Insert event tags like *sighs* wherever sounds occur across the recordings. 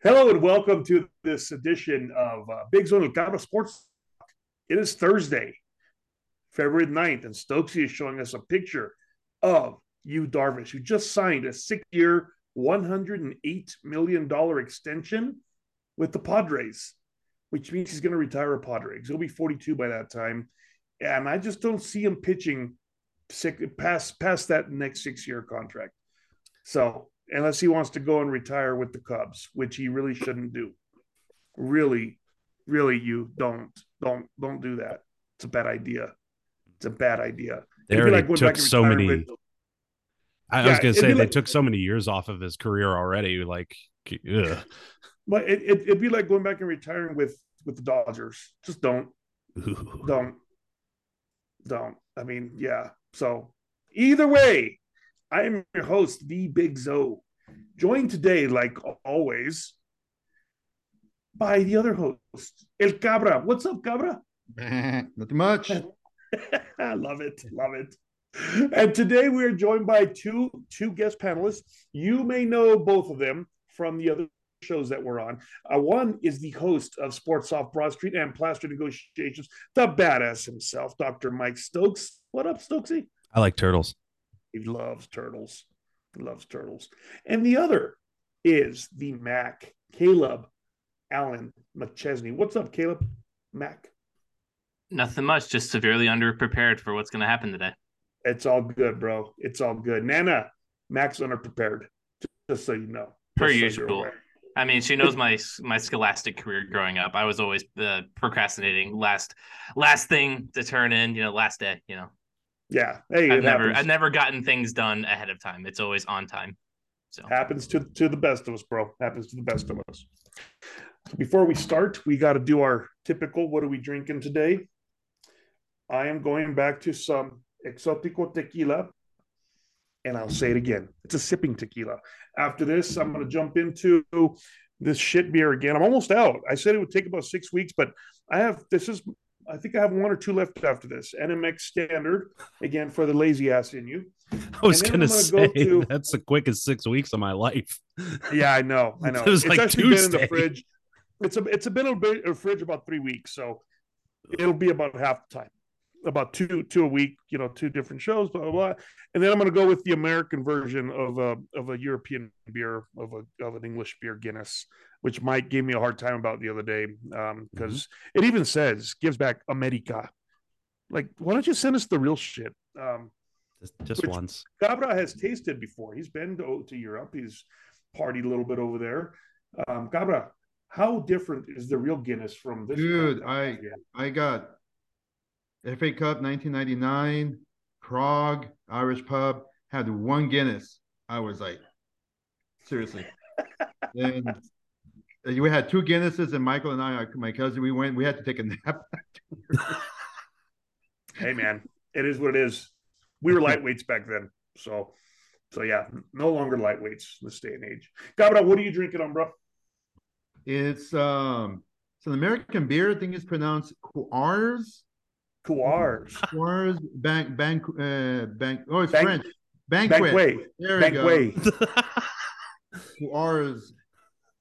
Hello and welcome to this edition of uh, Big Zone Cabra Sports. It is Thursday, February 9th, and Stoczy is showing us a picture of Yu Darvish, who just signed a six-year, $108 million extension with the Padres, which means he's going to retire a Padre. He'll be 42 by that time. And I just don't see him pitching past, past that next six-year contract. So unless he wants to go and retire with the Cubs, which he really shouldn't do. Really, really, you don't, don't, don't do that. It's a bad idea. It's a bad idea. They already like took so many. With, I, yeah, was going to say they like, took so many years off of his career already. Like, ugh. but it, it, it'd be like going back and retiring with with the Dodgers. Just don't, don't, don't. I mean, yeah. So either way, I am your host, the Big Zo, joined today, like always, by the other host, El Cabra. What's up, Cabra? *laughs* Nothing much. I *laughs* love it, love it. And today we are joined by two two guest panelists. You may know both of them from the other shows that we're on. Uh, one is the host of Sports Off Broad Street and Plaster Negotiations, the badass himself, Dr. Mike Stokes. What up, Stoczy? I like turtles. He loves turtles. Loves turtles. And the other is the Mac, Caleb Allen McChesney. What's up, Caleb? Mac. Nothing much, just severely underprepared for what's going to happen today. It's all good, bro. It's all good. Nana, Mac's underprepared, just so you know. Per usual. I mean, she knows my my scholastic career growing up. I was always uh, procrastinating. Last last thing to turn in, you know, last day, you know. Yeah. Hey, I've never happens. I've never gotten things done ahead of time. It's always on time. So happens to to the best of us, bro. Happens to the best of us. Before we start, we got to do our typical what are we drinking today? I am going back to some exotico tequila. And I'll say it again. It's a sipping tequila. After this, I'm going to jump into this shit beer again. I'm almost out. I said it would take about six weeks, but I have this is I think I have one or two left after this. NMX Standard again for the lazy ass in you. I was going to say go to, that's the quickest six weeks of my life. Yeah, I know. *laughs* I know. it was it's like actually Tuesday. been in the fridge. It's a it's a been in a uh, fridge about three weeks, so it'll be about half the time about two two a week, you know, two different shows, blah blah blah. And then I'm going to go with the American version of a of a European beer of a of an English beer Guinness, which Mike gave me a hard time about the other day because um, mm-hmm. it even says gives back America. Like, why don't you send us the real shit? Um, just, just once. Cabra has tasted before. He's been to, to Europe. He's partied a little bit over there. Um, Cabra, how different is the real Guinness from this? Dude, I I got FA Cup 1999, Prague, Irish pub, had one Guinness. I was like, seriously. *laughs* and we had two Guinnesses, and Michael and I, my cousin, we went. We had to take a nap. *laughs* hey, man, it is what it is. We were lightweights back then, so so yeah, no longer lightweights in this day and age. Gabriel, what are you drinking on, bro? It's um, it's an American beer. I think it's pronounced Coors. Coors. Coors bank bank uh, bank. Oh, it's bank, French. Banquet. Banquet. There Banquet. we go. *laughs* Coors.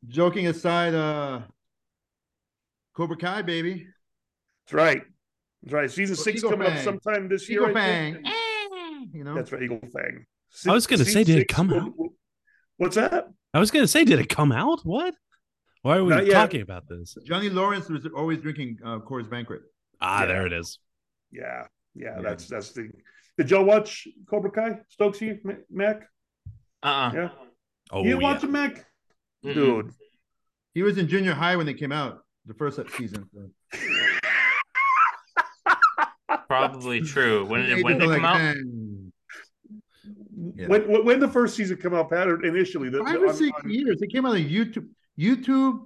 Joking aside, uh, Cobra Kai, baby. That's right. That's right. Season well, six Eagle coming Fang. up sometime this Eagle year. Fang. Eh, you know. That's right. Eagle Fang. I was going to say, did it come out? What's that? I was going to say, did it come out? What? Why are we talking about this? Johnny Lawrence was always drinking uh, Coors Banquet. Ah, yeah. there it is. Yeah, yeah, yeah, that's that's the. Did y'all watch Cobra Kai? Stoczy Mac? Uh. Uh-uh. Yeah. Oh, you yeah. watch it, Mac? Mm-mm. Dude, he was in junior high when they came out the first season. *laughs* Probably true. When did when did it come out? Yeah. When, when the first season come out, Pat, initially the, five or six on, years. It came out on YouTube. YouTube.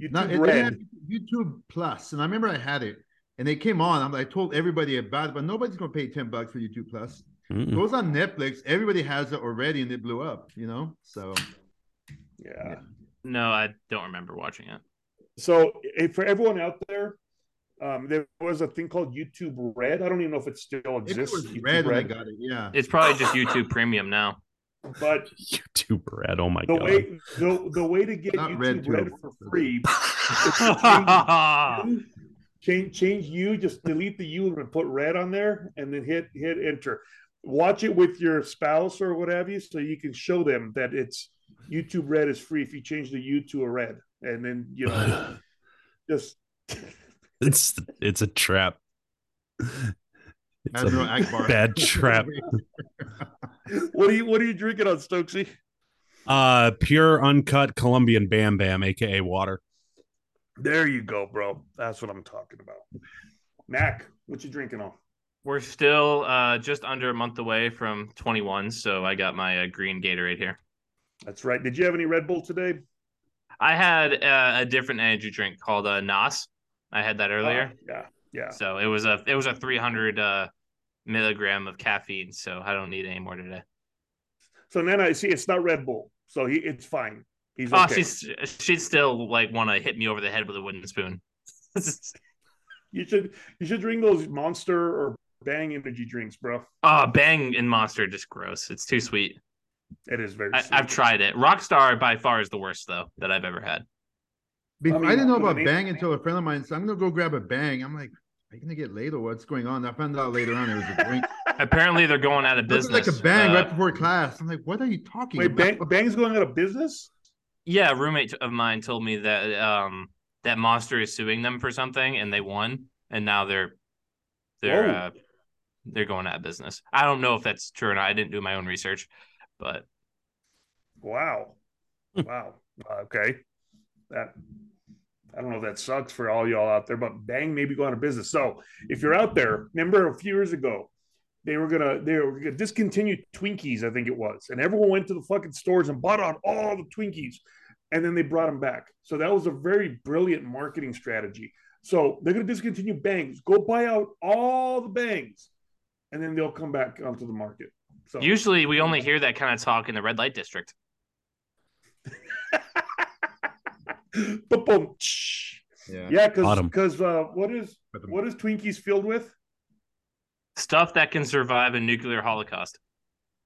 YouTube not, Red. YouTube Plus, and I remember I had it and they came on. I'm, I told everybody about it, but nobody's gonna pay ten bucks for YouTube Plus. Mm-mm. It goes on Netflix. Everybody has it already, and it blew up. You know, so yeah. yeah. No, I don't remember watching it. So for everyone out there, um, there was a thing called YouTube Red. I don't even know if it still exists. It was Red, Red. I got it. Yeah, it's probably just YouTube Premium now. But *laughs* YouTube Red, oh my the god! Way, the, the way to get Not YouTube Red Red, for free *laughs* change, change change you. Just delete the U and put red on there, and then hit hit enter. Watch it with your spouse or what have you, so you can show them that it's YouTube Red is free if you change the U to a red, and then you know *sighs* just it's it's a trap. It's Admiral a Akbar. bad *laughs* trap. *laughs* what are you what are you drinking on Stoczy? Uh, pure uncut Colombian Bam Bam, aka water. There you go, bro. That's what I'm talking about. Mac, what you drinking on? We're still uh, just under a month away from 21, so I got my uh, green Gatorade here. That's right. Did you have any Red Bull today? I had uh, a different energy drink called uh, Nas. I had that earlier. Oh, yeah, yeah. So it was a it was a 300 uh, milligram of caffeine. So I don't need any more today. So then I see it's not Red Bull, so he it's fine. He's Oh, okay. she's she'd still like want to hit me over the head with a wooden spoon. *laughs* You should you should drink those Monster or Bang energy drinks, bro. oh, Bang and Monster just gross. It's too sweet. It is very. I, I've tried it. Rockstar by far is the worst though that I've ever had. Before, I I, didn't know about an Bang until a friend of mine said, I'm gonna go grab a Bang. I'm like, are you gonna get laid or what's going on? I found out later on it was a drink. *laughs* Apparently, they're going out of It looked business. like a Bang Uh, right before class. I'm like, what are you talking Wait, about? Bang, Bang's going out of business. Yeah, a roommate of mine told me that um that Monster is suing them for something and they won and now they're they're uh they're going out of business. I don't know if that's true or not. I didn't do my own research, but Wow, hmm. wow. Okay, that I don't know if that sucks for all y'all out there, but Bang may be going out of business. So if you're out there, remember a few years ago. They were gonna they were gonna discontinue Twinkies, I think it was, and everyone went to the fucking stores and bought out all the Twinkies, and then they brought them back. So that was a very brilliant marketing strategy. So they're gonna discontinue Bangs. Go buy out all the Bangs, and then they'll come back onto the market. So usually we only hear that kind of talk in the red light district. *laughs* Boom, boom. Yeah. Yeah, because Bottom. because uh, what is what is Twinkies filled with? Stuff that can survive a nuclear holocaust.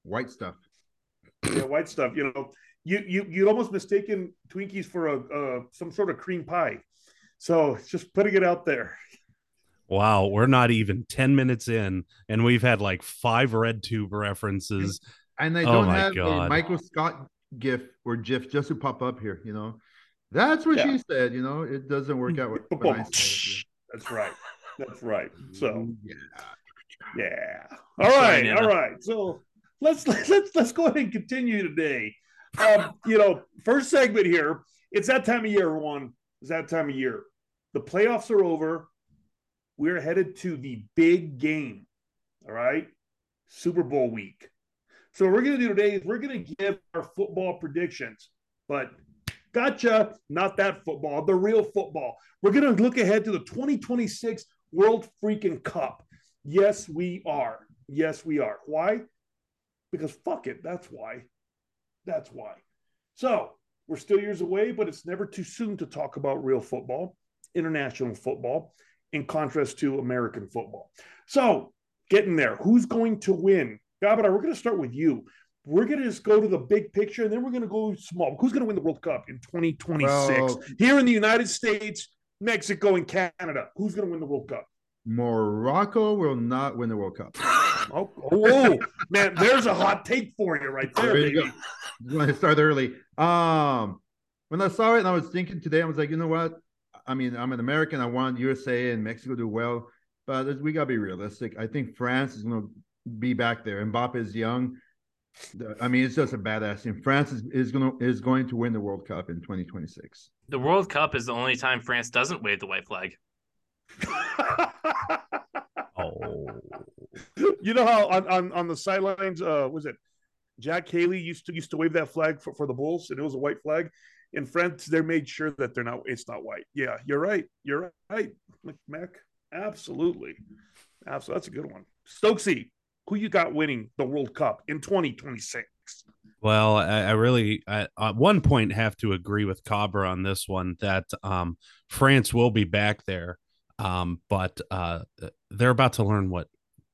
White stuff. Yeah, white stuff. You know, you you you'd almost mistaken Twinkies for a uh, some sort of cream pie. So just putting it out there. Wow, we're not even 10 minutes in, and we've had like five red tube references. And I Oh don't my have a Michael Scott gif or GIF just to pop up here, you know. That's what Yeah. she said, you know. It doesn't work out Boom, *laughs* when I boom. it. That's right. That's right. So yeah. yeah. All right. Nana. All right. So *laughs* let's let's let's go ahead and continue today. Um, you know, first segment here. It's that time of year, everyone. It's that time of year. The playoffs are over. We're headed to the big game. All right. Super Bowl week. So what we're gonna do today is we're gonna give our football predictions, but gotcha, not that football, the real football. We're gonna look ahead to the 2026 World Freaking Cup. Yes, we are. Yes, we are. Why? Because fuck it. That's why. That's why. So we're still years away, but it's never too soon to talk about real football, international football, in contrast to American football. So getting there. Who's going to win? Gabata, we're going to start with you. We're going to just go to the big picture and then we're going to go small. Who's going to win the World Cup in 2026? Well- Here in the United States, Mexico, and Canada. Who's going to win the World Cup? Morocco will not win the World Cup. *laughs* Oh, oh, man, there's a hot take for you right there, There you baby. go. You want to start early. Um, when I saw it, and I was thinking today, I was like, you know what? I mean, I'm an American. I want USA and Mexico to do well, but we gotta be realistic. I think France is gonna be back there. Mbappe is young. I mean, it's just a badass team. France is, is gonna is going to win the World Cup in 2026. The World Cup is the only time France doesn't wave the white flag. *laughs* Oh, you know how on, on, on the sidelines, uh, was it Jack Haley used to used to wave that flag for, for the Bulls, and it was a white flag. In France, they're made sure that they're not. It's not white. Yeah, you're right. You're right, Mac. Absolutely, absolutely. That's a good one. Stoczy, who you got winning the World Cup in 2026? well, I, I really, I, at one point, have to agree with Cabra on this one that um, France will be back there, um, but uh, they're about to learn what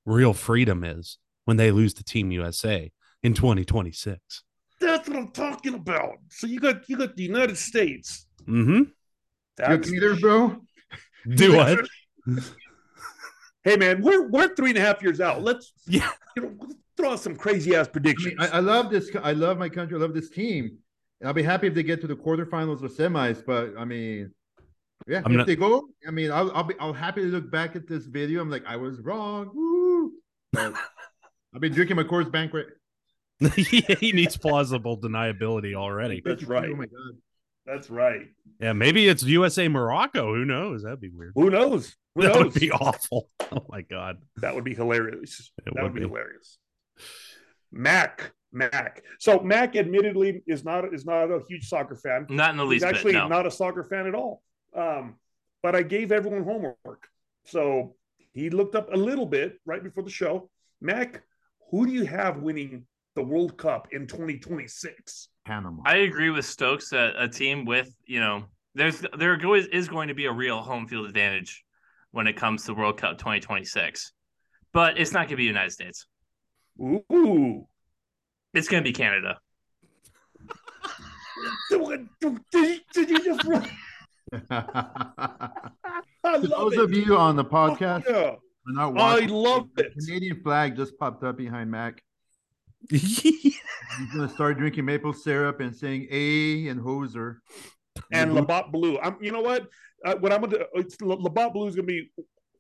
real freedom is when they lose to Team USA. in 2026. That's what I'm talking about. So you got you got the United States. Mm-hmm. You That's Gators, *laughs* bro. Do what? *laughs* Hey man, we're we're three and a half years out. Let's Yeah. you know throw some crazy ass I, mean, I, I love this. I love my country. I love this team. And I'll be happy if they get to the quarterfinals or semis. But I mean, yeah, I'm if not- they go, I mean, I'll I'll be I'll happily look back at this video. I'm like, I was wrong. Woo! *laughs* I've been drinking my Coors Banquet. *laughs* he needs plausible deniability already. That's right. Oh my god. That's right. Yeah, maybe it's USA Morocco. Who knows? That'd be weird. Who knows? Who That knows? would be awful. *laughs* Oh my god. That would be hilarious. It that would would be, be. hilarious. Mac, Mac. So Mac, admittedly, is not is not a huge soccer fan. Not in the He's least actually bit. No. not a soccer fan at all. Um, but I gave everyone homework, so he looked up a little bit right before the show. Mac, who do you have winning the World Cup in 2026? Panama. I agree with Stokes that a team with you know there's there always is going to be a real home field advantage when it comes to World Cup 2026, but it's not going to be United States. Ooh, It's going to be Canada. did, *laughs* did, did you just? *laughs* I For love those it. of you on the Oh, podcast yeah. are not I watching, love the it. Canadian flag just popped up behind Mac. Yeah, *laughs* He's gonna start drinking maple syrup and saying "A" and hoser. and the Labatt Blue. I'm, you know what? Uh, what I'm gonna do, it's Labatt Blue is gonna be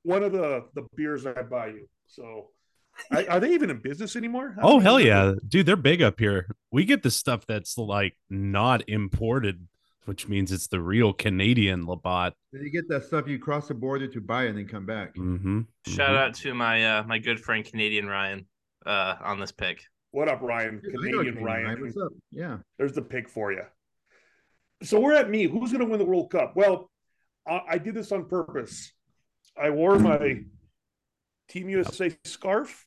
one of the the beers I buy you. So, I, are they even in business anymore? I Oh hell even know. yeah, dude! They're big up here. We get the stuff that's like not imported, which means it's the real Canadian Labatt. Then you get that stuff you cross the border to buy and then come back. Mm-hmm. Shout out to my uh, my good friend Canadian Ryan uh, on this pick. What up, Ryan? Canadian Ryan. right? What's up? Yeah. There's the pick for you. So we're at me. Who's gonna win the World Cup? Well, I, I did this on purpose. I wore my Team USA scarf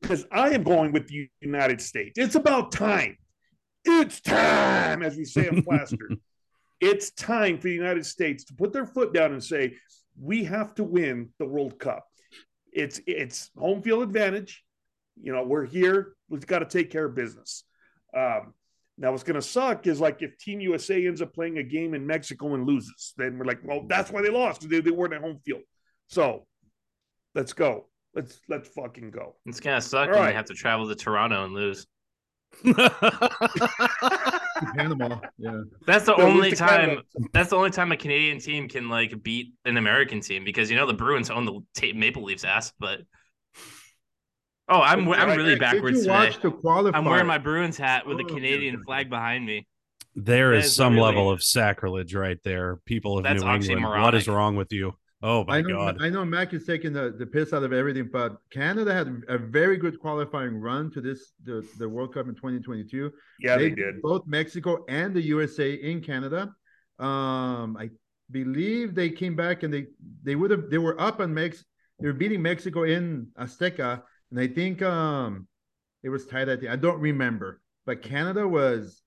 because I am going with the United States. It's about time. It's time, as we say in Plaster. *laughs* it's time for the United States to put their foot down and say, we have to win the World Cup. It's it's home field advantage. You know, we're here. We've got to take care of business. Um, now, what's going to suck is like if Team USA ends up playing a game in Mexico and loses, then we're like, well, that's why they lost. They, they weren't at home field. So let's go. Let's let's fucking go. It's gonna suck All when right. they have to travel to Toronto and lose. *laughs* Panama. Yeah. That's the So only lose time. Canada. *laughs* That's the only time a Canadian team can like beat an American team because you know the Bruins own the ta- Maple Leafs ass. But oh, I'm I'm Right, really right. backwards Did you today. watch the qualifier? I'm wearing my Bruins hat with a Oh, Canadian flag behind me. there That is is some really- level of sacrilege right there. People of That's New England, what is wrong with you? Oh my I know, god! I know Mac is taking the, the piss out of everything, but Canada had a very good qualifying run to this the, the World Cup in 2022. Yeah, they beat did. both Mexico and the USA in Canada. Um, I believe they came back and they they would have they were up on Mex they were beating Mexico in Azteca, and I think um it was tied at the I don't remember, but Canada was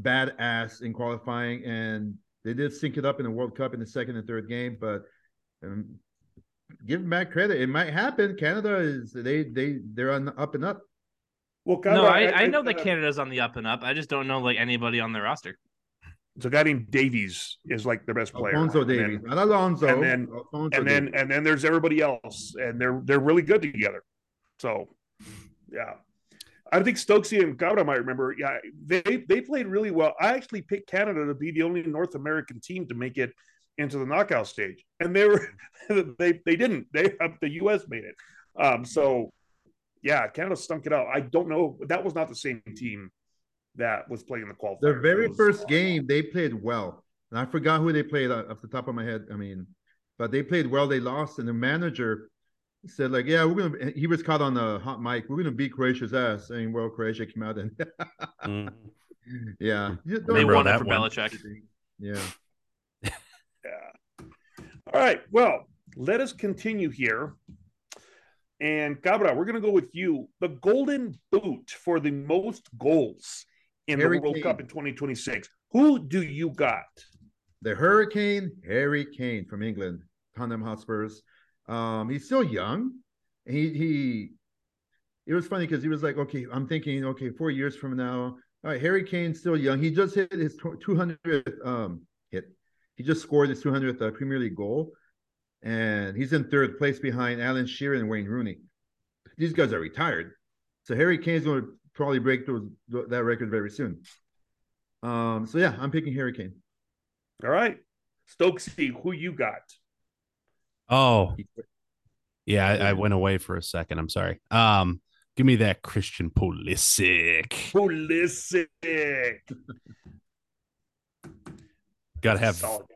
badass in qualifying and they did sync it up in the World Cup in the second and third game, but um, give them back credit. It might happen. Canada is they they they're on the up and up. Well, No, Kyle, I, I know that uh, Canada's on the up and up. I just don't know like anybody on their roster. So a guy named Davies is like their best player. Alfonso And then- Davies, not Alonso. and then- Alfonso and then Davies. and then there's everybody else, and they're they're really good together. So, yeah, I think Stoczy and Cabra might remember. Yeah, they they played really well. I actually picked Canada to be the only North American team to make it into the knockout stage, and they were *laughs* they they didn't. They the U.S. made it. Um, so yeah, Canada stunk it out. I don't know. That was not the same team that was playing the qualifiers. Their very was- first game, they played well. And I forgot who they played uh, off the top of my head. I mean, but they played well. They lost, and the manager said, like, yeah, we're gonna. He was caught on the hot mic. We're gonna beat Croatia's ass, and well, Croatia came out and *laughs* Mm. yeah, don't They Remember won it that for one. Belichick. yeah. *laughs* Yeah. All right. Well, let us continue here. And Cabra, we're going to go with you. The golden boot for the most goals in Harry the World Kane. Cup in 2026. Who do you got? The Hurricane, Harry Kane from England, Tottenham Hotspurs. Um, he's still young. He he it was funny because he was like, okay, I'm thinking, okay, four years from now, all right, Harry Kane's still young. He just hit his 200th um, hit. He just scored his 200th uh, Premier League goal, and he's in third place behind Alan Shearer and Wayne Rooney. These guys are retired, so Harry Kane's going to probably break those, that record very soon. Um, so yeah, I'm picking Harry Kane. All right, Stoczy, who you got? Oh, yeah, I, I, went away for a second. I'm sorry. Um, give me that Christian Pulisic. Pulisic. *laughs* gotta have, Solid.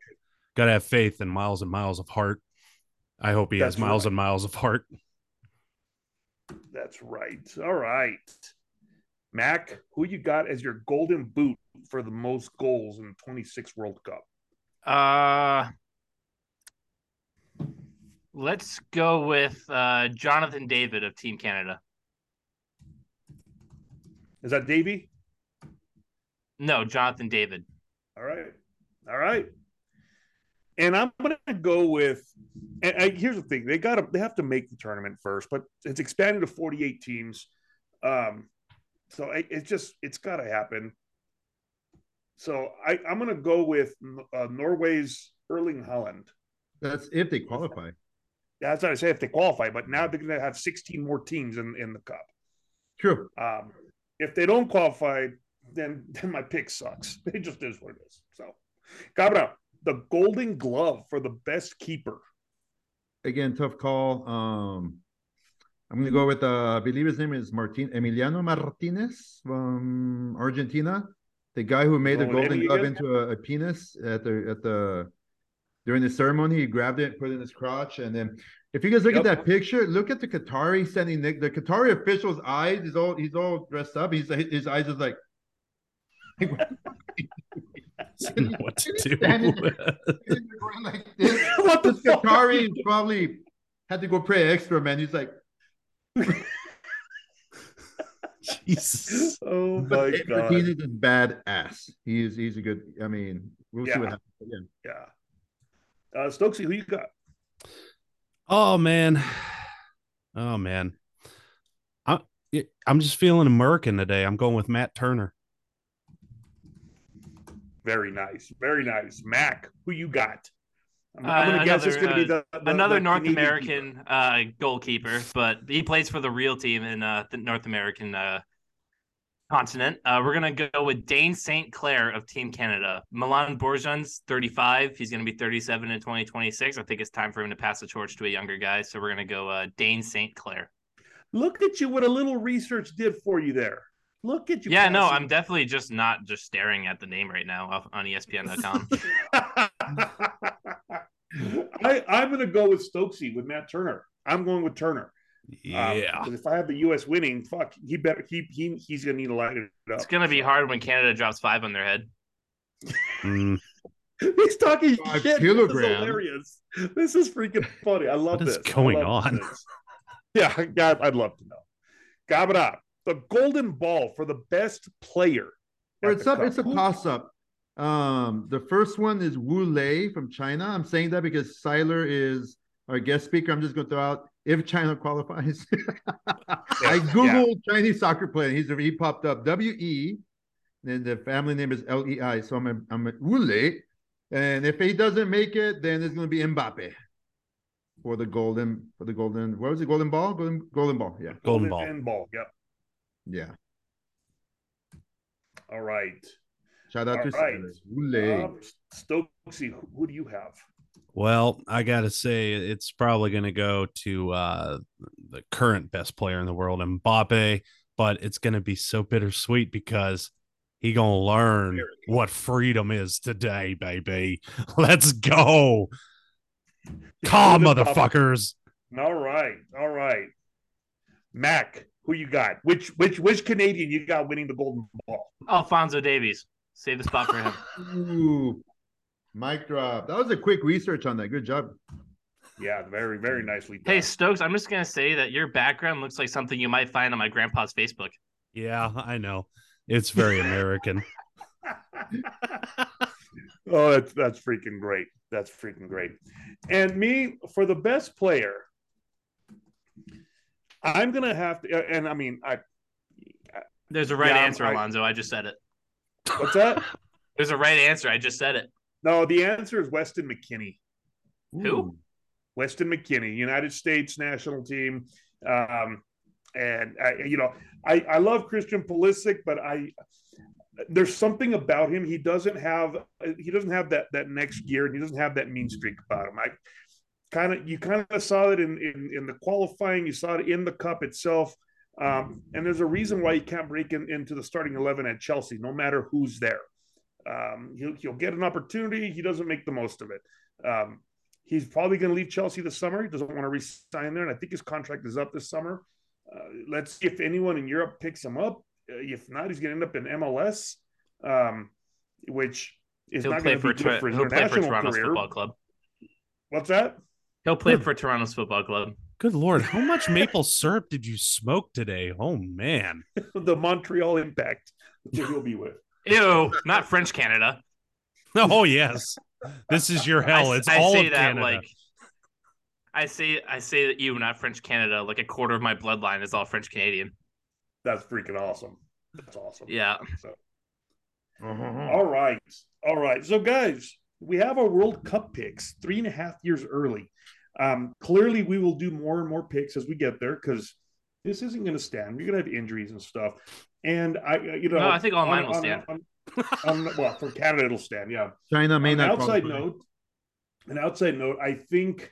gotta have faith in miles and miles of heart. I hope he That's has miles right. and miles of heart. That's right. All right. Mac, who you got as your golden boot for the most goals in the 26 World Cup? Uh let's go with uh Jonathan David of Team Canada. Is that Davy? No, Jonathan David. All right. All right. And I'm going to go with. And I, here's the thing: they got to they have to make the tournament first, but it's expanded to 48 teams. Um, so it, it's just it's got to happen. So I, I'm going to go with uh, Norway's Erling Haaland. That's if they qualify. Yeah, that's what I say if they qualify. But now they're going to have 16 more teams in in the cup. True. Um, if they don't qualify, then then my pick sucks. *laughs* It just is what it is. So, Cabra, the Golden Glove for the best keeper. Again, tough call. Um, I'm going to go with, uh, I believe his name is Martin Emiliano Martinez from Argentina, the guy who made the Golden Glove into a, a, penis at the at the during the ceremony. He grabbed it, put it in his crotch, and then if you guys look yep. at that picture, look at the Qatari sending the, the Qatari official's eyes. He's all he's all dressed up. He's his eyes is like. *laughs* *laughs* what to do. like this. *laughs* what the Qatari probably had to go pray extra, man. He's like. Jesus. Oh my but god. He's a badass. He's he's a good. I mean, we'll yeah. see what happens. Again. Yeah. Uh, Stoczy, who you got? Oh man. Oh man. I I'm just feeling American today. I'm going with Matt Turner. Very nice. Very nice. Mac, who you got? I'm, I'm gonna uh, guess it's gonna uh, be the, the another the North Canadian American uh, goalkeeper, but he plays for the real team in uh, the North American uh, continent. Uh, we're gonna go with Dayne St. Clair of Team Canada. Milan Borjan's 35. He's gonna be 37 in 2026. I think it's time for him to pass the torch to a younger guy. So we're gonna go uh, Dayne St. Clair. Look at you! What a little research did for you there. Look at you. Yeah, no, I'm definitely just not just staring at the name right now on ESPN.com. *laughs* *laughs* I, I'm going to go with Stoczy with Matt Turner. I'm going with Turner. Yeah. Um, if I have the U.S. winning, fuck, he better he he he's gonna need to light it up. It's gonna be hard when Canada drops five on their head. Mm. *laughs* he's talking five shit. Kilograms. This is hilarious. This is freaking funny. I love what this. What's going on? yeah, yeah, I'd love to know. Gabada, the golden ball for the best player. it's up. Cup. It's a toss up. Um, the first one is Wu Lei from China. I'm saying that because Seiler is our guest speaker. I'm just going to throw out if China qualifies. *laughs* I googled yeah. Chinese soccer player. He's he popped up W E, and the family name is L E I. So I'm a, I'm a Wu Lei, and if he doesn't make it, then it's going to be Mbappe for the golden for the golden. What was it? Golden ball. Golden golden ball. Yeah. Golden, golden ball. ball. Yep. Yeah. All right. Shout out All to right. Um, Stoczy, who do you have? Well, I gotta say it's probably gonna go to uh, the current best player in the world, Mbappe, but it's gonna be so bittersweet because he gonna learn what freedom is today, baby. *laughs* Let's go. Calm, *laughs* motherfuckers. All right, all right. Mac, who you got? Which which which Canadian you got winning the golden ball? Alfonso Davies. Save the spot for him. *laughs* Ooh, mic drop. That was a quick research on that. Good job. Yeah, very, very nicely done. Hey, Stokes, I'm just going to say that your background looks like something you might find on my grandpa's Facebook. Yeah, I know. It's very *laughs* American. *laughs* oh, that's that's freaking great. That's freaking great. And me for the best player, I'm gonna have to, and I mean, I. There's a right yeah, answer, I, Alonzo. I just said it. What's that? There's a right answer. I just said it. No, the answer is Weston McKennie. Who? Weston McKennie, United States national team. Um, and I, you know, I, I love Christian Pulisic, but I there's something about him. He doesn't have he doesn't have that that next gear, and he doesn't have that mean streak about him. I kind of you kind of saw it in, in in the qualifying. You saw it in the cup itself. Um, and there's a reason why he can't break in, into the starting 11 at Chelsea, no matter who's there. Um, he'll, he'll get an opportunity. He doesn't make the most of it. Um, he's probably going to leave Chelsea this summer. He doesn't want to resign there. And I think his contract is up this summer. Uh, let's see if anyone in Europe picks him up. Uh, if not, he's going to end up in MLS, um, which is he'll not going to be good for his he'll international play for Toronto's career. Football Club. What's that? He'll play for Toronto's Football Club. Good lord, how much maple syrup did you smoke today? Oh man, *laughs* the Montreal Impact You'll be with. Ew, not French Canada. *laughs* Oh yes, this is your hell. It's I, I all say that Canada. like I say I say that you, not French Canada. Like a quarter of my bloodline is all French Canadian. That's freaking awesome. That's awesome. Yeah. So. Uh-huh. All right, all right. So guys, we have our World Cup picks three and a half years early. Um, clearly, we will do more and more picks as we get there because this isn't going to stand. You're going to have injuries and stuff. And I, you know, no, I think all mine will stand. On, on, well, for Canada, it'll stand. Yeah. China may not. Outside note, an outside note. I think.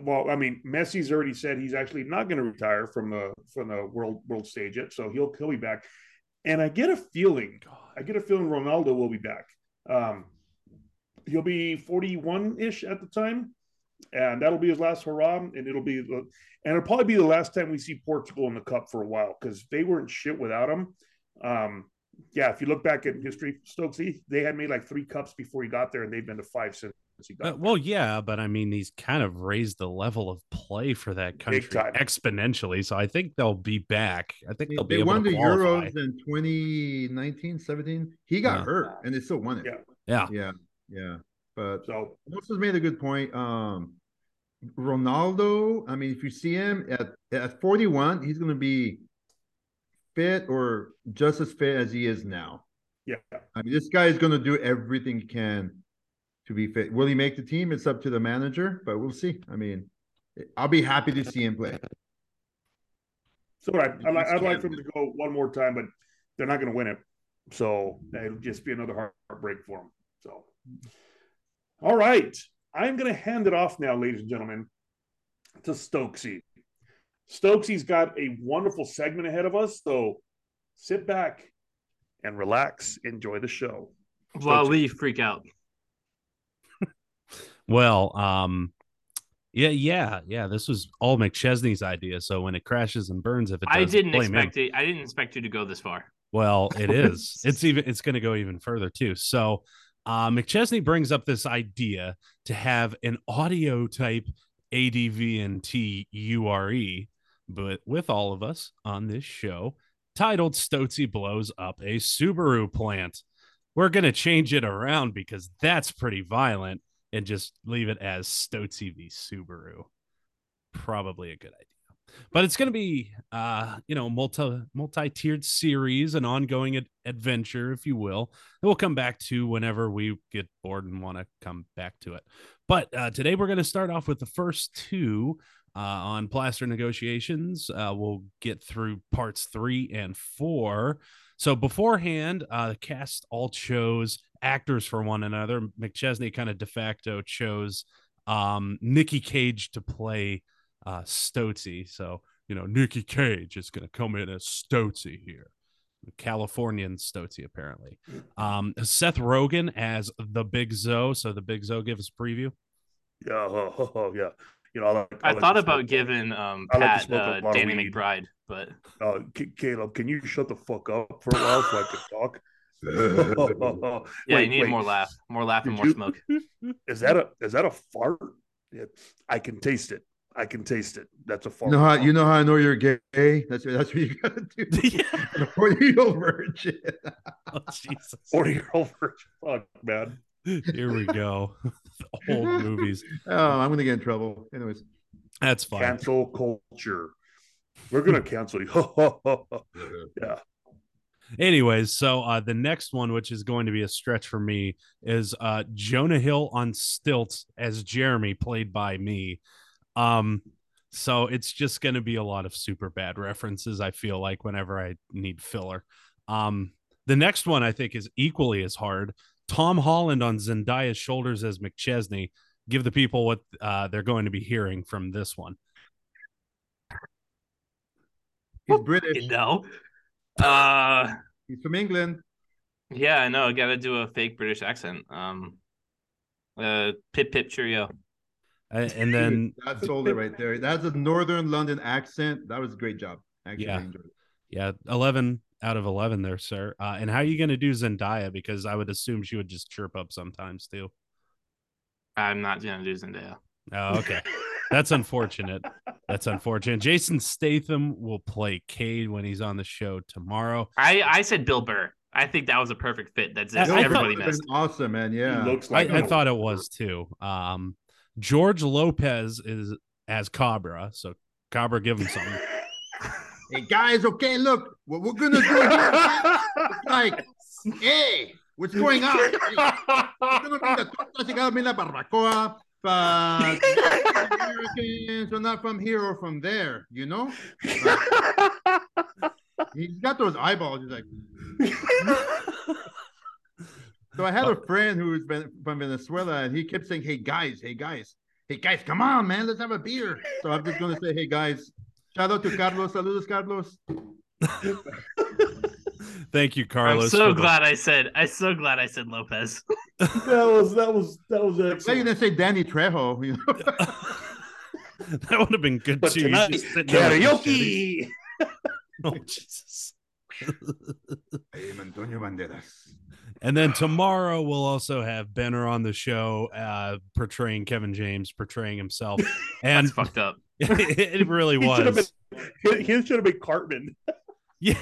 Well, I mean, Messi's already said he's actually not going to retire from the from the world world stage yet, so he'll he'll be back. And I get a feeling, I get a feeling Ronaldo will be back. Um, he'll be 41 ish at the time and that'll be his last hurrah. And it'll be, and it'll probably be the last time we see Portugal in the cup for a while because they weren't shit without him. Um, yeah, if you look back at history, Stoczy, they had made like three cups before he got there, and they've been to five since he got. Uh, well, yeah, but I mean, he's kind of raised the level of play for that country exponentially. So I think they'll be back. I think they'll they, be. They won the Euros in 2019, 17. He got yeah. hurt, and they still won it. Yeah, yeah, yeah, yeah. But so has made a good point. Um, Ronaldo, I mean, if you see him at at 41, he's going to be fit or just as fit as he is now. Yeah. I mean, this guy is going to do everything he can to be fit. Will he make the team? It's up to the manager, but we'll see. I mean, I'll be happy to see him play. So I, I'd, like, I'd like for him to go one more time, but they're not going to win it. So it'll just be another heartbreak for him. So, all right. I'm going to hand it off now, ladies and gentlemen, to Stoczy. Stoczy's got a wonderful segment ahead of us, so sit back and relax. Enjoy the show. While we freak out. *laughs* well, um, yeah, yeah, yeah. This was all McChesney's idea. So when it crashes and burns, if it I didn't expect him. it. I didn't expect you to go this far. Well, it is. *laughs* it's even. It's going to go even further too. So uh, McChesney brings up this idea to have an audio type ADVNT URE, but with all of us on this show, titled Stoczy Blows Up a Subaru Plant. We're going to change it around because that's pretty violent and just leave it as Stoczy v Subaru. Probably a good idea but it's going to be uh you know multi multi-tiered series an ongoing ad- adventure if you will we'll come back to whenever we get bored and want to come back to it. But uh, today we're going to start off with the first two uh, on plaster negotiations. Uh, we'll get through parts three and four. So beforehand uh, the cast all chose actors for one another. Mcchesney kind of de facto chose um nicky cage to play uh, Stoczy. So, you know, Nicky Cage is going to come in as Stoczy here. Californian Stoczy, apparently. Um, Seth Rogen as the Big Zo. So the Big Zo give us a preview. Yeah, oh, *laughs* oh, oh yeah. You know, I, like, I, I thought about giving um, Pat like uh, Danny McBride, but uh, Caleb, can you shut the fuck up for a while so I can talk? *laughs* *laughs* yeah, wait, you need wait. more laugh, more laugh, and more you, smoke. Is that a is that a fart? Yeah, I can taste it. I can taste it. That's a fart. You know how you know how I know you're gay? That's that's what you gotta do. *laughs* Yeah. Forty year old virgin. oh, Jesus. Forty year old virgin. Fuck, man. Here we go. *laughs* Old *laughs* movies. Oh, I'm gonna get in trouble. Anyways, that's fine. Cancel culture. We're gonna cancel you. yeah. Anyways, so uh, the next one, which is going to be a stretch for me, is uh, Jonah Hill on stilts as Jeremy, played by me. Um, so it's just going to be a lot of super bad references. I feel like whenever I need filler. Um, the next one I think is equally as hard. Tom Holland on Zendaya's shoulders as McChesney. Give the people what uh, they're going to be hearing from this one. He's British. No. Uh, He's from England. Yeah, I know. Got to do a fake British accent. Um, uh, pip pip cheerio. *laughs* And then that sold it right there. That's a northern London accent. That was a great job. Actually, yeah, yeah. Eleven out of eleven there, sir. Uh, and how are you going to do Zendaya? Because I would assume she would just chirp up sometimes too. I'm not going to do Zendaya. Oh, okay. That's unfortunate. That's unfortunate. Jason Statham will play Cade when he's on the show tomorrow. I I said Bill Burr. I think that was a perfect fit. That's everybody missed. Awesome, man. Yeah, looks like I, I, thought it was too. Um, George Lopez is as Cobra, so Cobra, give him something. *laughs* hey guys, okay, look, what we're gonna do here, *laughs* like, hey, what's going on? Hey, *laughs* we're gonna the barbacoa but Americans are not from here or from there, you know? he's got those eyeballs. He's like, so I had a uh, friend who's been from Venezuela, and he kept saying, "Hey guys, hey guys, hey guys, come on, man, let's have a beer." So I'm just gonna say, "Hey guys, shout out to Carlos, saludos, Carlos." *laughs* Thank you, Carlos. I'm so glad the... I said. I'm so glad I said Lopez. *laughs* that was that was that was excellent. you didn't say Danny Trejo. You know? *laughs* that would have been good but too. Tonight, karaoke. oh Jesus. I am Antonio Banderas. And then tomorrow we'll also have Benner on the show, uh, portraying Kevin James, portraying himself. *laughs* And That's fucked up. *laughs* it, really he was. Been, he should have been Cartman. *laughs* Yeah.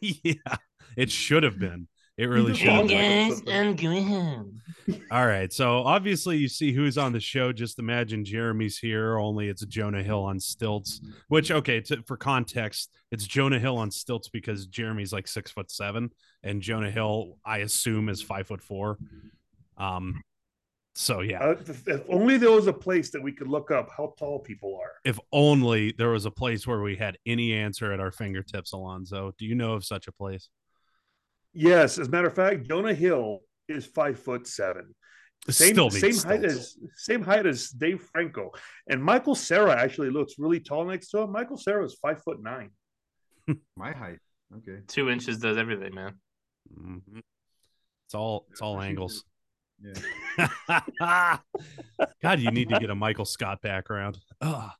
yeah, it should have been. It really should. Guys, I'm going home. All right, so obviously you see who's on the show. Just imagine Jeremy's here, only it's Jonah Hill on stilts. Which, okay, to, for context, it's Jonah Hill on stilts because Jeremy's like six foot seven, and Jonah Hill, I assume, is five foot four. Um, so yeah, uh, if, if, only there was a place that we could look up how tall people are. If only there was a place where we had any answer at our fingertips, Alonzo. Do you know of such a place? Yes, as a matter of fact, Jonah Hill is five foot seven. Same, same height as same height as Dave Franco, and Michael Cera actually looks really tall next to him. Michael Cera is five foot nine. *laughs* My height, okay. Two inches does everything, man. Mm-hmm. It's all it's all angles. Yeah. *laughs* God, you need to get a Michael Scott background. Ugh.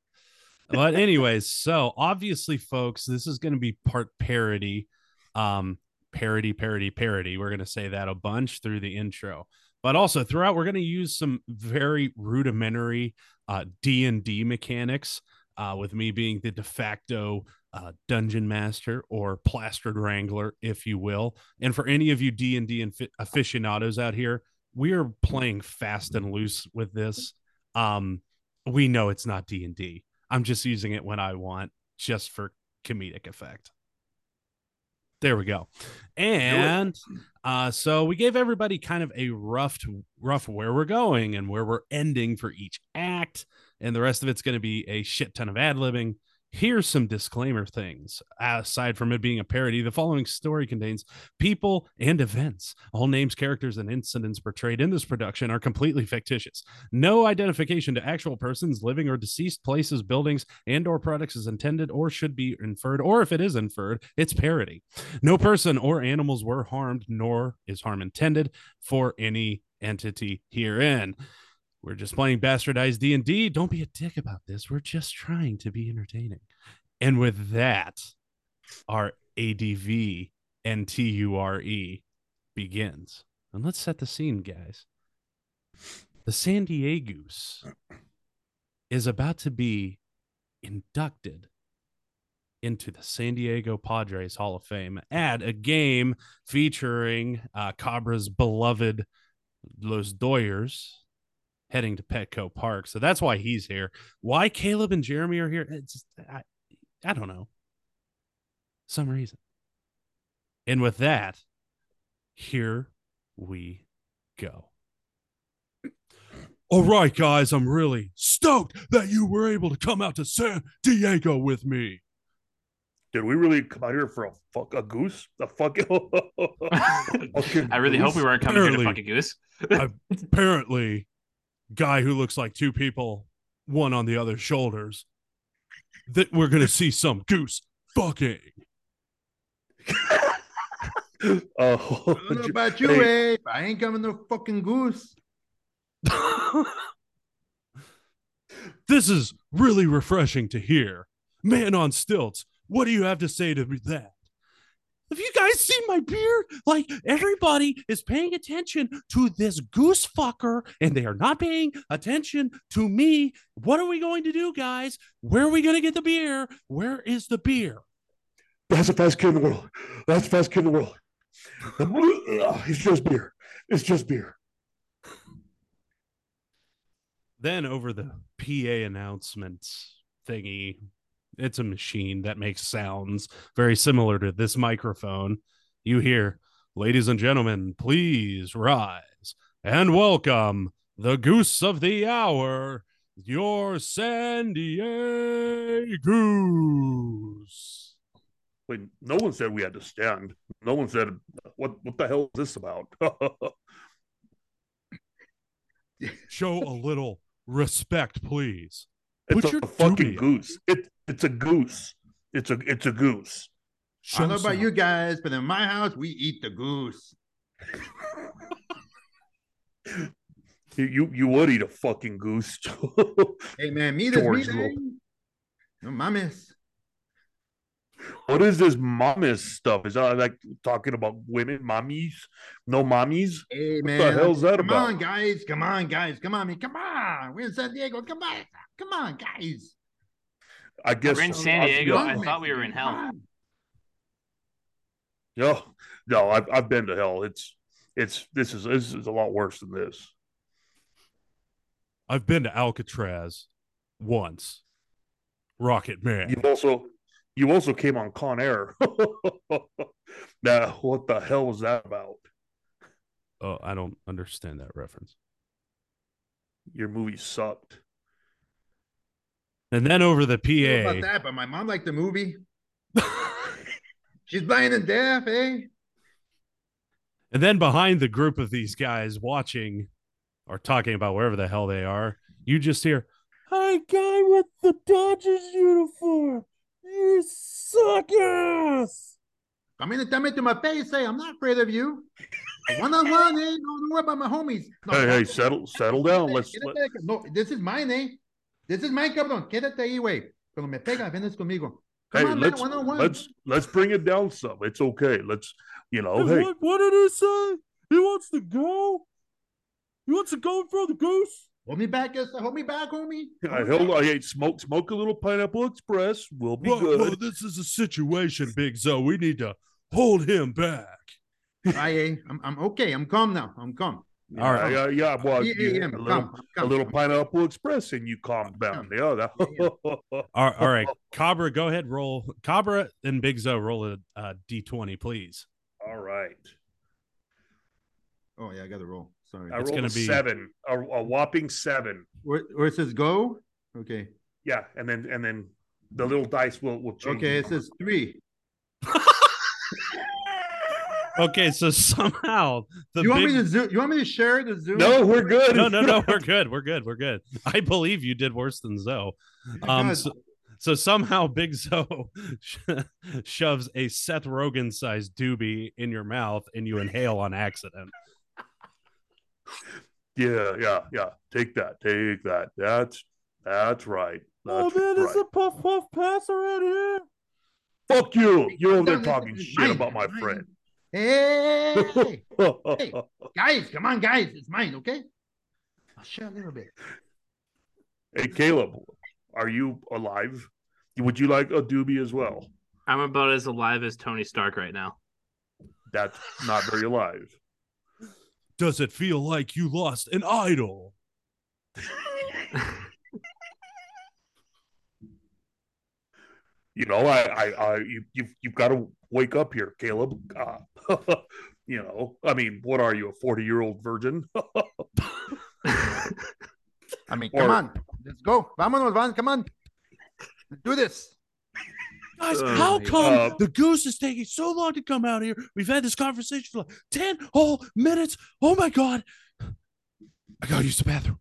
But anyways, so obviously, folks, this is going to be part parody, um, parody, parody, parody. We're going to say that a bunch through the intro, but also throughout, we're going to use some very rudimentary uh, D and D mechanics. Uh, with me being the de facto uh, dungeon master or plastered wrangler, if you will. And for any of you D and D aficionados out here, we are playing fast and loose with this. Um, we know it's not D and D. I'm just using it when I want, just for comedic effect. There we go. And uh, so we gave everybody kind of a rough, rough where we're going and where we're ending for each act, and the rest of it's going to be a shit ton of ad libbing Here's some disclaimer things. Aside from it being a parody, the following story contains people and events. All names, characters, and incidents portrayed in this production are completely fictitious. No identification to actual persons, living or deceased, places, buildings, and or products is intended or should be inferred, or if it is inferred, it's parody. No person or animals were harmed, nor is harm intended for any entity herein. We're just playing bastardized D&D. Don't be a dick about this. We're just trying to be entertaining. And with that, our ADV and TURE begins. And let's set the scene, guys. The San Diego's is about to be inducted into the San Diego Padres Hall of Fame at a game featuring uh, Cobra's beloved Los Doyers heading to Petco Park. So that's why he's here. Why Caleb and Jeremy are here? It's I, I don't know. Some reason. And with that, here we go. All right, guys, I'm really stoked that you were able to come out to San Diego with me. Did we really come out here for a fuck a goose? A *laughs* fucking. I really goose? hope we weren't coming apparently, here to fuck a goose. apparently, guy who looks like two people, one on the other's shoulders, that we're gonna see some goose fucking. *laughs* oh, I don't know about you, hey. Abe. I ain't coming no fucking goose. *laughs* this is really refreshing to hear. Man on stilts, what do you have to say to that? Have you guys seen my beard? Like everybody is paying attention to this goose fucker and they are not paying attention to me. What are we going to do, guys? Where are we going to get the beer? Where is the beer? That's the best kid in the world. That's the best kid in the world. *laughs* It's just beer. It's just beer. Then over the PA announcements thingy, it's a machine that makes sounds very similar to this microphone. You hear, ladies and gentlemen, please rise and welcome the goose of the hour, your San Diego goose. Wait, no one said we had to stand. No one said, what, what the hell is this about? *laughs* Show a little respect, please. It's Put a fucking goose. It it's a goose. It's a it's a goose. I don't know about you guys, but in my house we eat the goose. *laughs* you you would eat a fucking goose. *laughs* hey man, me this me No mames. What is this mamis stuff? Is that like talking about women, mommies? No mommies? Hey man, what the hell's that come about? Come on, guys! Come on, guys! Come on, me! Come on! We're in San Diego. Come on, come on, guys! I guess we're in San Diego. I thought we were in hell. No, no, I've I've been to hell. It's it's this is this is a lot worse than this. I've been to Alcatraz once. Rocket Man. You've also you also came on Con Air. *laughs* now, what the hell was that about? Oh, I don't understand that reference. Your movie sucked. And then over the PA. about that, but my mom liked the movie. She's blind and deaf, eh? And then behind the group of these guys watching or talking about wherever the hell they are, you just hear, Hi, guy with the Dodgers uniform. You suck ass. Come in and tell me to my face, say, I'm not afraid of you. One on one, eh? No, don't worry about my homies. No, hey, hey, settle, settle down. Let's. Let... No, this is mine, eh? This is mine, cabrón. Quédate ahí, güey. Cuando me pega, vienes conmigo. Come hey, on, let's man, let's let's bring it down some. It's okay. Let's you know. Hey, hey. What, what did he say? He wants to go. He wants to go in front of the goose. Hold me back, hold me back, homie. I held. I ate smoke. Smoke a little pineapple express. We'll be well, good. Well, this is a situation, Big Zo. We need to hold him back. I, eh. I'm, I'm okay. I'm calm now. I'm calm. Yeah, All right. Yeah, yeah. Well, yeah, yeah, yeah. A, little, calm, calm, a little pineapple express, and you calm down. Yeah. That. *laughs* all, right, all right, Cabra, go ahead. Roll Cabra and Big Zo. Roll a uh, d20, please. All right. Oh yeah, I got to roll. Sorry. I it's rolled a be... seven, a, a whopping seven. Where, where, it says go? Okay. Yeah, and then and then the little dice will will change. Okay, it says three. Okay, so *laughs* somehow the you want big... me to zoom? You want me to share the zoom? No, we're good. No, no, no, *laughs* we're good. We're good. We're good. I believe you did worse than Zo. Um, so, so, somehow Big Zo *laughs* shoves a Seth Rogen sized doobie in your mouth and you inhale on accident. Yeah, yeah, yeah. Take that. Take that. That's that's right. Oh, that's oh man, right. it's a puff puff pass around here. Fuck you. You're over there talking shit about my friend. Hey, hey, *laughs* guys, come on, guys. It's mine, okay? I'll share a little bit. Hey, Caleb, are you alive? Would you like a doobie as well? I'm about as alive as Tony Stark right now. That's not very alive. Does it feel like you lost an idol? *laughs* you know, I, I, I you, you've, you've got to wake up here, Caleb. Uh, *laughs* you know, I mean, what are you, a 40 year old virgin? *laughs* I mean, come or, on, let's go. Vámonos, van, come on. Let's do this. Guys, uh, how come uh, the goose is taking so long to come out here? We've had this conversation for like 10 whole minutes. Oh my God. I gotta use the bathroom.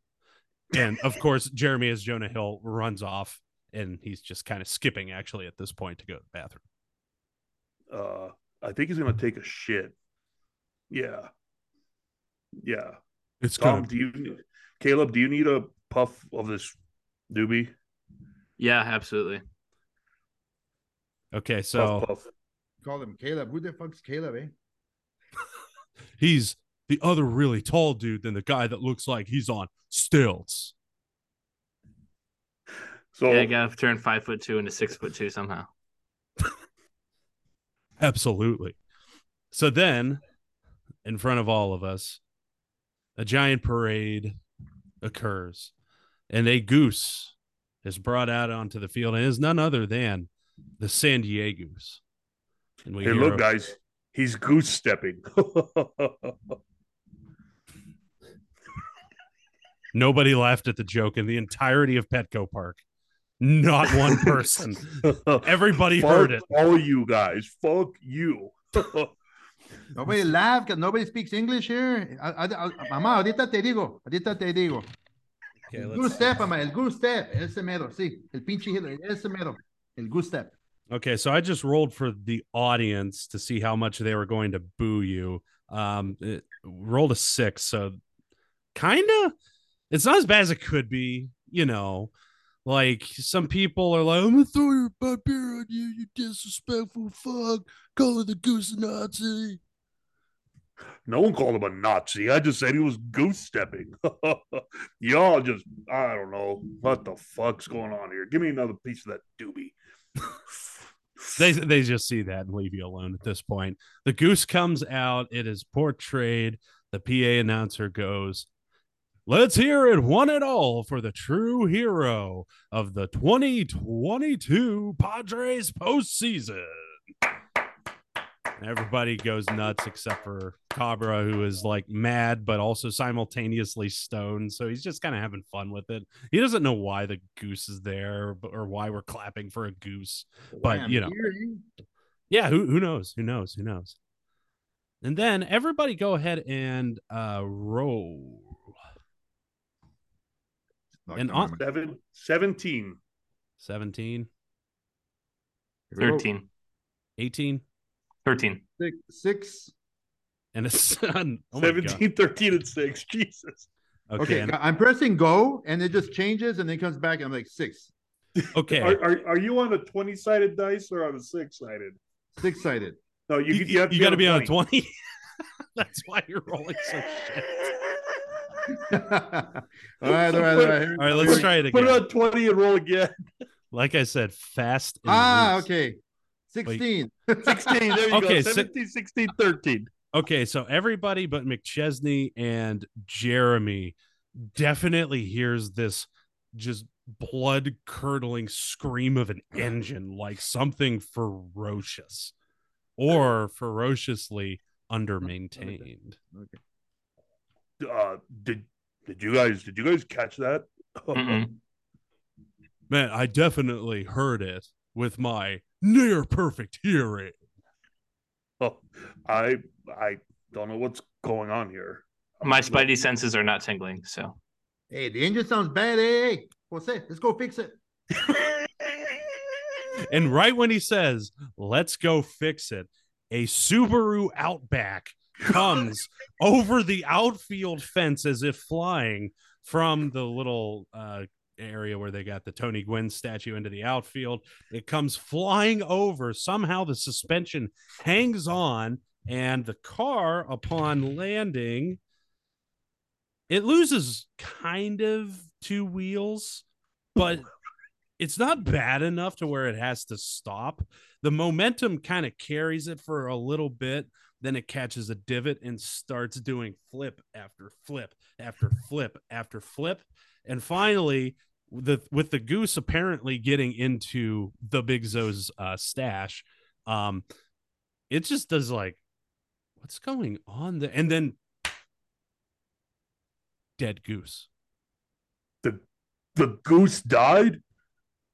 And of course, Jeremy as Jonah Hill runs off and he's just kind of skipping actually at this point to go to the bathroom. Uh I think he's gonna take a shit. Yeah. Yeah. It's Tom, do you Caleb, do you need a puff of this doobie? Yeah, absolutely. Okay, so puff, puff. call him Caleb. Who the fuck's Caleb, eh? *laughs* he's the other really tall dude than the guy that looks like he's on stilts. So yeah, I gotta turn five foot two into six foot two somehow. Absolutely. So then, in front of all of us, a giant parade occurs, and a goose is brought out onto the field, and is none other than the San Diego's. And we hey, look, a- guys, he's goose stepping. *laughs* Nobody laughed at the joke in the entirety of Petco Park. Not one person. *laughs* Everybody Fuck heard it. All you guys. Fuck you. *laughs* nobody laughed because nobody speaks English here. Mamá, ahorita te digo. Ahorita te digo. Okay, el goose step, mamá. El goose step. Ese mero. Sí. El pinche. Ese mero. El goose step. Okay, so I just rolled for the audience to see how much they were going to boo you. Um, it rolled a six, so kind of. It's not as bad as it could be, you know. Like some people are like, I'm gonna throw your butt beer on you, you disrespectful fuck. Call the goose a Nazi. No one called him a Nazi. I just said he was goose stepping. *laughs* Y'all just, I don't know what the fuck's going on here. Give me another piece of that doobie. *laughs* they they just see that and leave you alone at this point. The goose comes out. It is portrayed. The PA announcer goes, Let's hear it one and all for the true hero of the 2022 Padres postseason. Everybody goes nuts except for Cabra, who is like mad, but also simultaneously stoned. So he's just kind of having fun with it. He doesn't know why the goose is there or why we're clapping for a goose. But, you know, yeah, who, who knows? Who knows? Who knows? And then everybody go ahead and uh, roll and on seven, 17. 17. 13. 18. 13. Six. six. And a son. Oh 17, 13, and 6. *laughs* Jesus. Okay. okay and... I'm pressing go and it just changes and then comes back and I'm like six. Okay. are, are, are you on a 20 sided dice or on a six sided? Six sided. No, you, you, you, have you got to be on a 20. *laughs* That's why you're rolling so shit all right, all right, all right. All right, let's try it again. Put it on 20 and roll again. Like I said, fast. ah, loose. okay. 16. *laughs* 16. There you okay, go. 17, 16, 13. Okay, so everybody but McChesney and Jeremy definitely hears this just blood curdling scream of an engine like something ferocious or ferociously under maintained. Okay uh, did did you guys did you guys catch that? *laughs* Man, I definitely heard it with my near perfect hearing. *laughs* Oh, I I don't know what's going on here. My spidey senses are not tingling, so. Hey, the engine sounds bad. Hey, what's it? Let's go fix it. and right when he says, "Let's go fix it," a Subaru Outback comes over the outfield fence as if flying from the little uh, area where they got the Tony Gwynn statue into the outfield. It comes flying over. Somehow the suspension hangs on, and the car, upon landing, it loses kind of two wheels, but it's not bad enough to where it has to stop. The momentum kind of carries it for a little bit, then it catches a divot and starts doing flip after flip after flip after flip. And finally, the with the goose apparently getting into the Big Zo's uh, stash, um, it just does like, what's going on there? And then dead goose. The the goose died.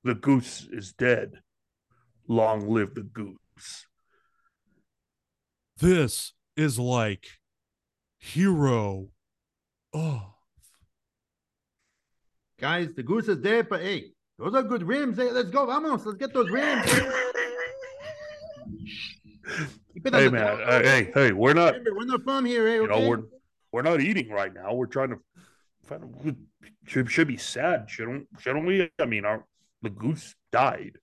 The goose is dead. Long live the goose. This is like hero. Oh. Guys, the goose is dead, but hey, those are good rims. Hey, let's go. Vamos. Let's get those rims. *laughs* hey man, uh, hey, hey, we're not. We're not from here. Hey, you know, we're we're not eating right now. We're trying to find. Should should be sad, shouldn't shouldn't we? I mean, our the goose died.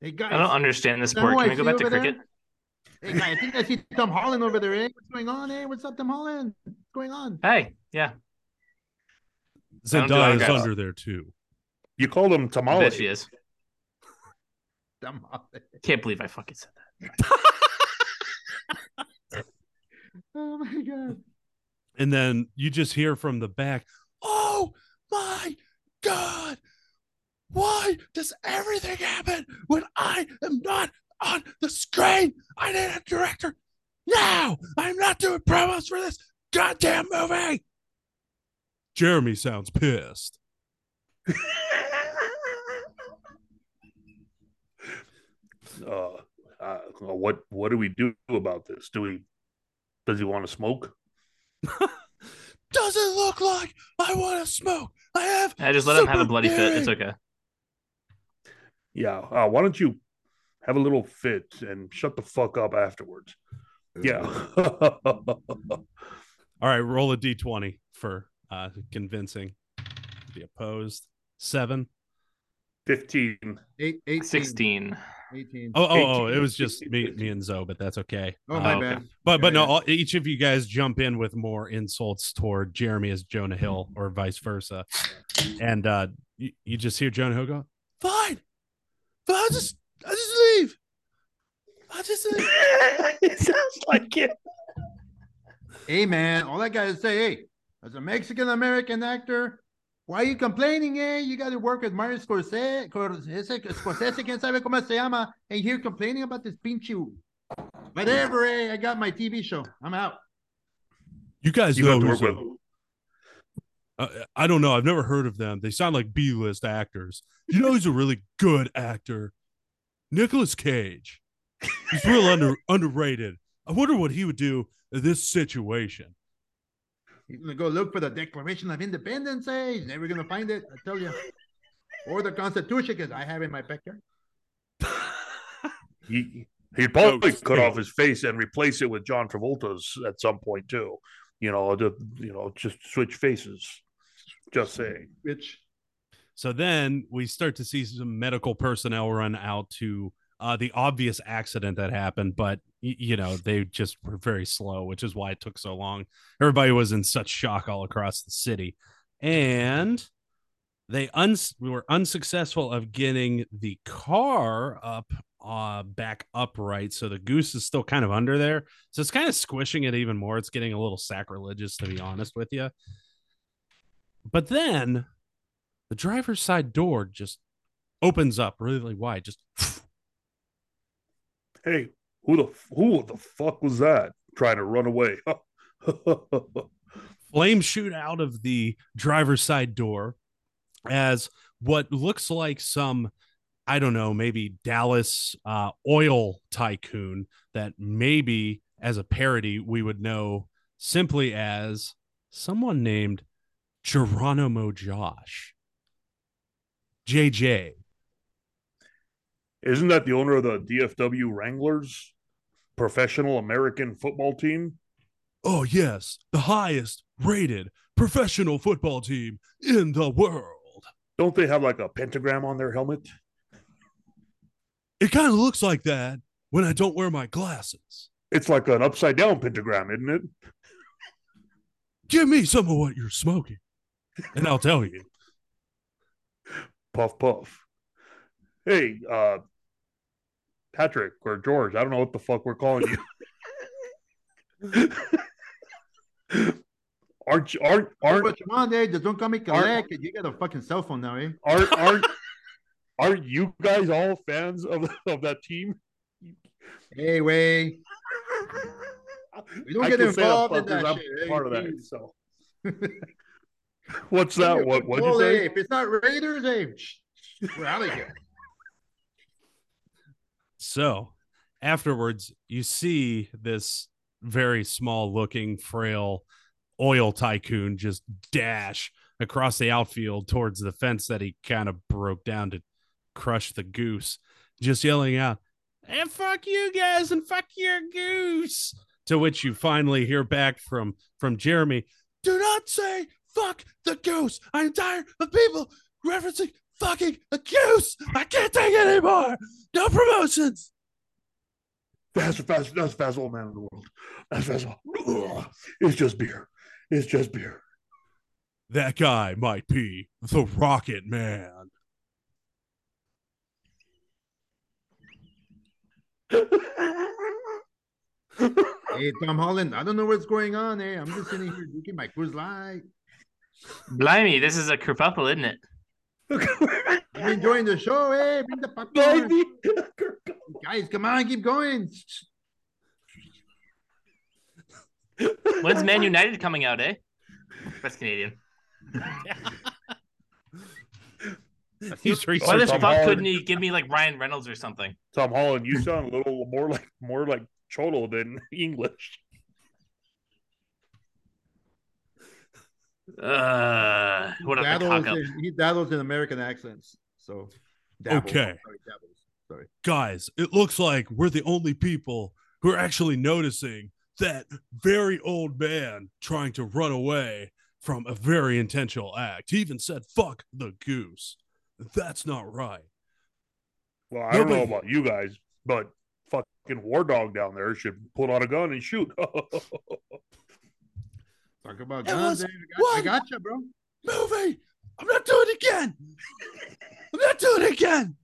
Hey guys, I don't understand this sport. Can we go back to cricket? There? Hey guys, I think I see Tom Holland over there. Hey, what's going on? Hey, what's up, Tom Holland? What's going on? Hey, yeah. Zendaya is under there too. You called him Tamale. Bet she is. *laughs* Tamale. Can't believe I fucking said that. *laughs* oh my god. And then you just hear from the back, "Oh my god! Why does everything happen when I am not on the screen? I need a director now. I'm not doing promos for this goddamn movie." Jeremy sounds pissed. *laughs* uh, uh, what what do we do about this? Do we? Does he want to smoke? *laughs* Doesn't look like I want to smoke. I have. I just let him have a bloody fit. It's okay. Yeah. Uh, why don't you have a little fit and shut the fuck up afterwards? Yeah. *laughs* All right. Roll a d20 for uh, convincing. Be opposed. Seven. 15. Eight, 18. 16. 18. Oh, oh, oh, it was just me, me and Zoe, but that's okay. Oh, my uh, bad. But, but no, all, each of you guys jump in with more insults toward Jeremy as Jonah Hill or vice versa. And uh, you, you just hear Jonah Hill go, fine. But I'll just, I'll just leave. I'll just it sounds like it. Hey, man, all I got to say, hey, as a Mexican American actor, why are you complaining, eh? You got to work with Martin Scorsese, Scorsese, Scorsese, quién sabe cómo se llama, and here complaining about this pinche. Whatever, eh? I got my TV show. I'm out. You guys you know who's a, uh, I don't know. I've never heard of them. They sound like B-list actors. You know who's a really good actor? Nicolas Cage. He's real under underrated. I wonder what he would do in this situation. He's gonna go look for the Declaration of Independence. Hey, he's never gonna find it. I tell you. Or the Constitution, because I have in my backyard. he he'd probably cut off his face and replace it with John Travolta's at some point too. You know, to, you know, just switch faces. Just saying. Which. So then we start to see some medical personnel run out to uh, the obvious accident that happened, but you know they just were very slow, which is why it took so long. Everybody was in such shock all across the city, and they uns- were unsuccessful of getting the car up uh back upright. So the goose is still kind of under there. So it's kind of squishing it even more. It's getting a little sacrilegious to be honest with you but then the driver's side door just opens up really wide just hey, who the who the fuck was that trying to run away? *laughs* Flames shoot out of the driver's side door as what looks like some I don't know, maybe Dallas uh, oil tycoon that maybe as a parody we would know simply as someone named Geronimo Josh. JJ isn't that the owner of the DFW Wranglers, professional American football team? Oh, yes, the highest rated professional football team in the world. Don't they have like a pentagram on their helmet? It kind of looks like that when I don't wear my glasses. It's like an upside down pentagram, isn't it? Give me some of what you're smoking, and I'll tell you. Puff, puff hey, uh, Patrick or George, I don't know what the fuck we're calling you. *laughs* aren't aren't aren't? But come on, Just don't call me collect. You got a fucking cell phone now, eh? Aren't *laughs* aren't aren't you guys all fans of of that team? Hey, way. We don't I get involved in that shit. Part hey, of that, so. *laughs* What's that? What? What'd you say? If it's not Raiders, hey, we're out of here. So, afterwards, you see this very small looking, frail oil tycoon just dash across the outfield towards the fence that he kind of broke down to crush the goose, just yelling out, and fuck you guys and fuck your goose. To which you finally hear back from from Jeremy, do not say fuck the goose. I'm tired of people referencing fucking a goose. I can't take it anymore. No promotions. Fast, fast, that's the fastest old man in the world. That's fast. It's just beer. It's just beer. That guy might be the Rocket Man. hey, Tom Holland, I don't know what's going on. Hey, I'm just sitting here drinking my Coors Light. Blimey, this is a kerfuffle, isn't it? *laughs* I'm enjoying the show. Hey, bring the popcorn. Guys, come on, keep going. When's Man United coming out, eh? That's Canadian. He's Why the fuck Holland. couldn't he give me like Ryan Reynolds or something? Tom Holland, you sound a little more like more like Cholo than *laughs* English. Uh, what a cock up. he dabbles in American accents. So, dabbles. okay, sorry, sorry, guys, it looks like we're the only people who are actually noticing that very old man trying to run away from a very intentional act. He even said, "Fuck the goose." That's not right. Well, I Nobody... don't know about you guys, but fucking War Dog down there should pull out a gun and shoot. *laughs* Talk about guns. I got, I got you, bro. Movie. I'm not doing it again. I'm not doing it again.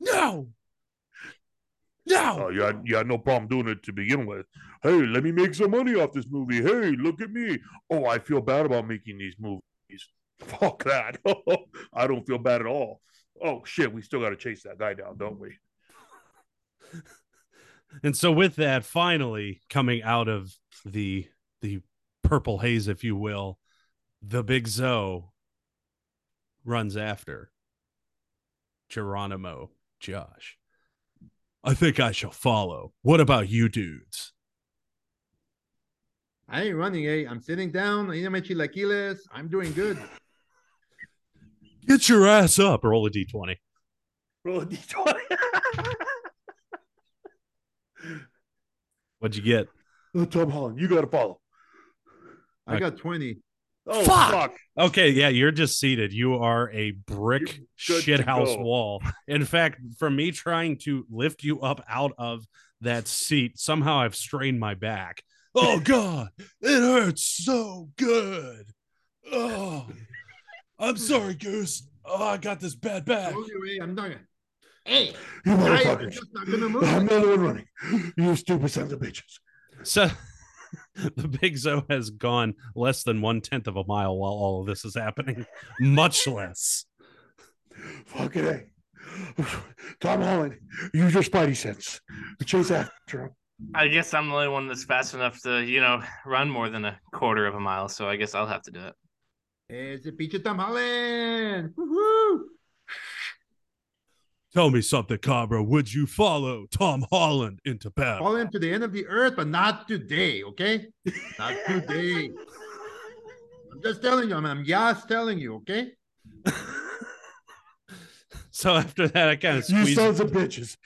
No. No. Oh, you had, you had no problem doing it to begin with. Hey, let me make some money off this movie. Hey, look at me. Oh, I feel bad about making these movies. *laughs* Fuck that. *laughs* I don't feel bad at all. Oh, shit. We still got to chase that guy down, don't we? And so, with that, finally coming out of the the purple haze, if you will, the big Zo runs after Geronimo Josh. I think I shall follow. What about you dudes? I ain't running, eh? I'm sitting down. I'm Chilaquiles. I'm doing good. Get your ass up. Roll a d20. Roll a d20. What'd you get? *laughs* Tom Holland, you got to follow. I got 20. Oh fuck. fuck. Okay, yeah, you're just seated. You are a brick shithouse wall. In fact, from me trying to lift you up out of that seat, somehow I've strained my back. Oh *laughs* god, it hurts so good. Oh, I'm sorry, Goose. Oh, I got this bad back. I'm not. Hey, you motherfuckers! I'm the one running. You stupid sons of bitches. So *laughs* the Big Zo has gone less than one tenth of a mile while all of this is happening, much *laughs* less. Fucking *sighs* A. Tom Holland, use your spidey sense. Chase after him. I guess I'm the only one that's fast enough to, you know, run more than a quarter of a mile. So I guess I'll have to do it. It's a pinche Tom Holland. Woo-hoo! Tell me something, Cabra. Would you follow Tom Holland into battle? Follow him to the end of the earth, but not today, okay? Not today. *laughs* I'm just telling you, I'm, I'm just telling you, okay? *laughs* so after that, I kind of You sons of bitches.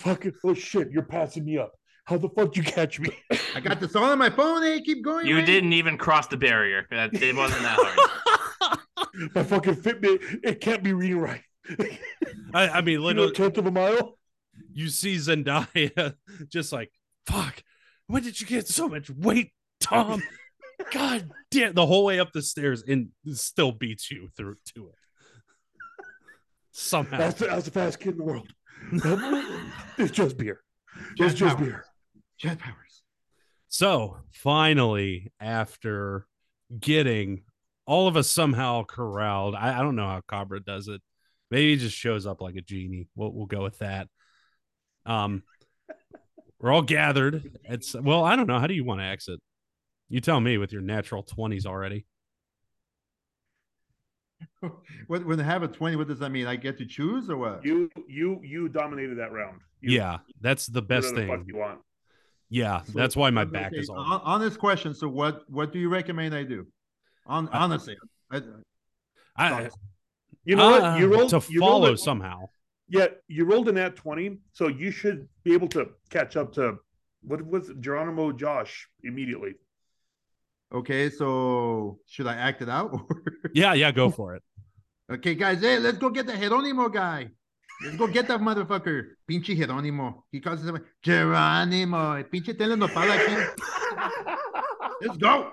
Fucking, oh shit, you're passing me up. How the fuck you catch me? I got this all on my phone. Hey, keep going. You man. didn't even cross the barrier. It wasn't that hard. *laughs* my fucking Fitbit, it can't be reading right. *laughs* I, I mean, literally, you know, tenth of a mile. You see Zendaya *laughs* just like, fuck. When did you get so much weight, Tom? God damn! The whole way up the stairs and still beats you through to it. Somehow, that's the, that's the fastest kid in the world. *laughs* it's just beer. Jet it's just powers. beer. Jet powers. So finally, after getting all of us somehow corralled, I, I don't know how Cabra does it. Maybe he just shows up like a genie. We'll, we'll go with that. Um, we're all gathered. It's well, I don't know. How do you want to exit? You tell me with your natural twenties already. when, when they have a 20 what does that mean i get to choose or what you you you dominated that round you, yeah that's the best thing the you want yeah so, that's why my back okay, is on. on this question so what what do you recommend i do on honestly I, I, you know uh, what you rolled to you follow rolled somehow yeah you rolled in at 20 so you should be able to catch up to what was geronimo josh immediately Okay, so should I act it out? *laughs* yeah, yeah, go for it. Okay, guys, hey, let's go get the Geronimo guy. Let's go get that motherfucker. Pinche Geronimo. He calls him Geronimo. Pinche telenopal aquí. Let's go.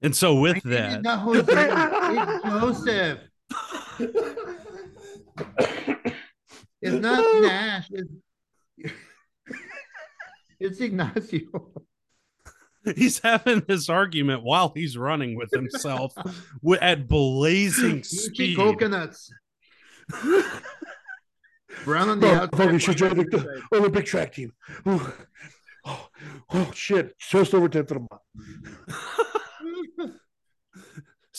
And so with that, it's not Jose. it's Joseph. It's not Nash. It's, it's Ignacio. he's having this argument while he's running with himself at blazing speed. Coconuts. Brown on the oh, outside. Oh, should join the Olympic track team. Oh, oh, oh shit! Just over ten to the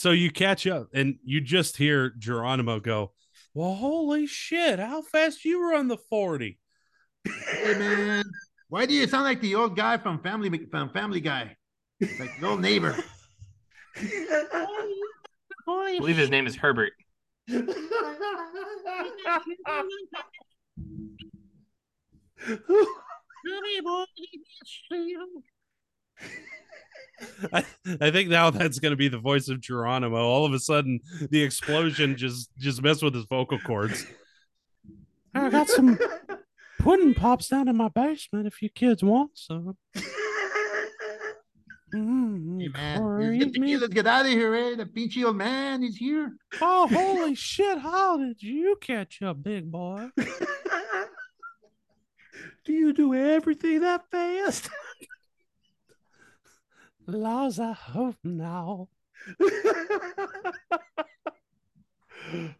So you catch up, and you just hear Geronimo go, "Well, holy shit! How fast you run the 40? Hey man, why do you sound like the old guy from Family from Family Guy? Like the old neighbor. I *laughs* believe his name is Herbert. *laughs* *laughs* I, I think now that's going to be the voice of Geronimo. All of a sudden, the explosion just just messed with his vocal cords. I got some pudding pops down in my basement if you kids want some. Mm, hey man, get, the, let's get out of here, eh? The pinchy old man is here. Oh, *laughs* holy shit! How did you catch up, big boy? *laughs* do you do everything that fast? *laughs* Laws, I hope now. *laughs*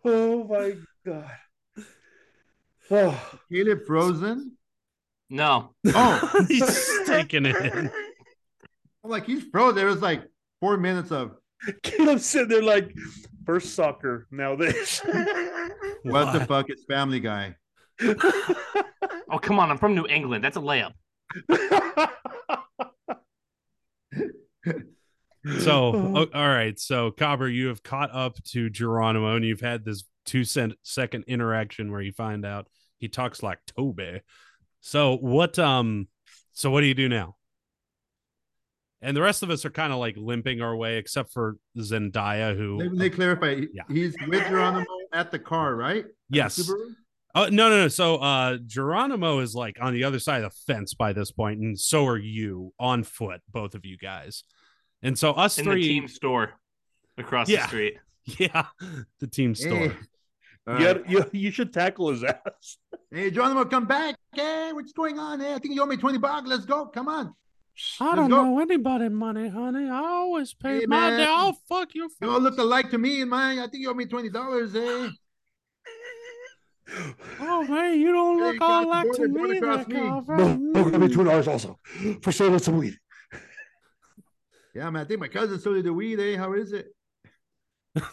oh my god. Oh, Caleb frozen? No. Oh, *laughs* he's taking it in. I'm like, he's frozen. There was like four minutes of Caleb sitting there like, first soccer, now this. what, *laughs* what the fuck is Family Guy? oh, come on. I'm from New England. That's a layup. So, *laughs* oh, all right. So, Cabra, you have caught up to Geronimo and you've had this two cent second interaction where you find out he talks like Toby. So what um so what do you do now? And the rest of us are kind of like limping our way, except for Zendaya, who they, me clarify. Yeah. He's with Geronimo at the car, right? Yes. Oh no, no, no. So uh Geronimo is like on the other side of the fence by this point, and so are you on foot, both of you guys. And so us in three the team store across yeah. the street. *laughs* Yeah, the team store. Hey, yeah, you, you should tackle his ass. *laughs* Hey, Geronimo, come back. Hey, what's going on? Hey, I think you owe me 20 bucks. Let's go. Come on. I don't know anybody money, honey. I always pay hey, my day. I'll fuck you. You all look alike to me and mine. I think you owe me twenty dollars, eh? Oh man, you don't look hey, all like to me. Across me. No, owe me two dollars also for selling some weed. Yeah, man. I think my cousin sold you the weed. Eh? How is it? *laughs*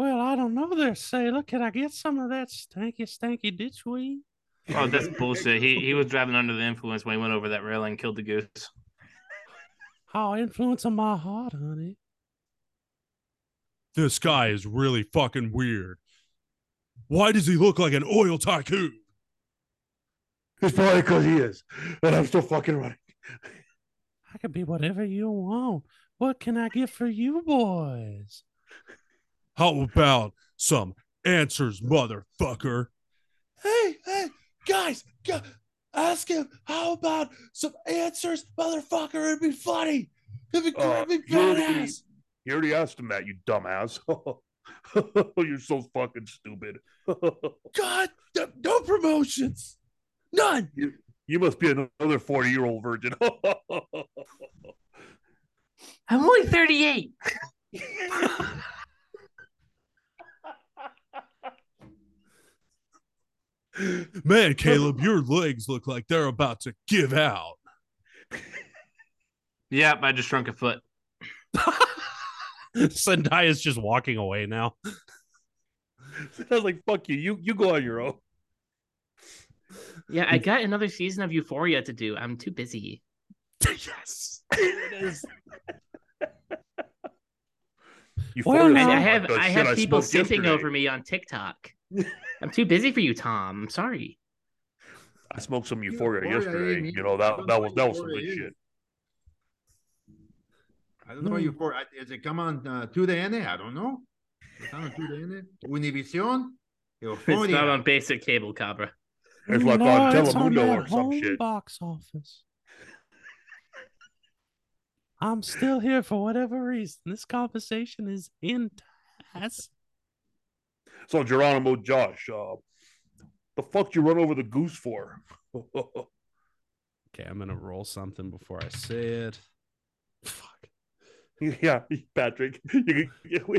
Well, I don't know there, sailor. Can I get some of that stanky, stanky ditch weed? Oh, that's bullshit. He he was driving under the influence when he went over that railing and killed the goose. How influencing my heart, honey. This guy is really fucking weird. Why does he look like an oil tycoon? It's probably because he is, and I'm still fucking running. I can be whatever you want. What can I get for you boys? How about some answers, motherfucker? Hey, hey, guys, go, ask him. How about some answers, motherfucker? It'd be funny. It'd be, uh, it'd be badass. You already asked him that, you dumbass. *laughs* You're so fucking stupid. *laughs* God, no promotions. None. You, You must be another 40 year old virgin. *laughs* I'm only 38. Man, Caleb, your legs look like they're about to give out. Yep, I just shrunk a foot. *laughs* Zendaya is just walking away now. *laughs* I was like, fuck you. You you go on your own. Yeah, I got another season of Euphoria to do. I'm too busy. *laughs* yes. It is. Euphoria I, I have the I shit have people smoked yesterday. over me on TikTok. I'm too busy for you, Tom. I'm sorry. I smoked some Euphoria, Euphoria, yesterday. You know that that was that was some good shit. I don't know you for. Is it come on uh, 2DN? I don't know. It's on 2DN. Univision. It's not Euphoria. on basic cable, Cabra. It's like No, on Telemundo that or some home shit. box office. I'm still here for whatever reason. This conversation is in task. So Geronimo Josh, uh, the fuck you run over the goose for? *laughs* Okay, I'm gonna roll something before I say it. Fuck. *laughs* *laughs* yeah, Patrick. *laughs* You,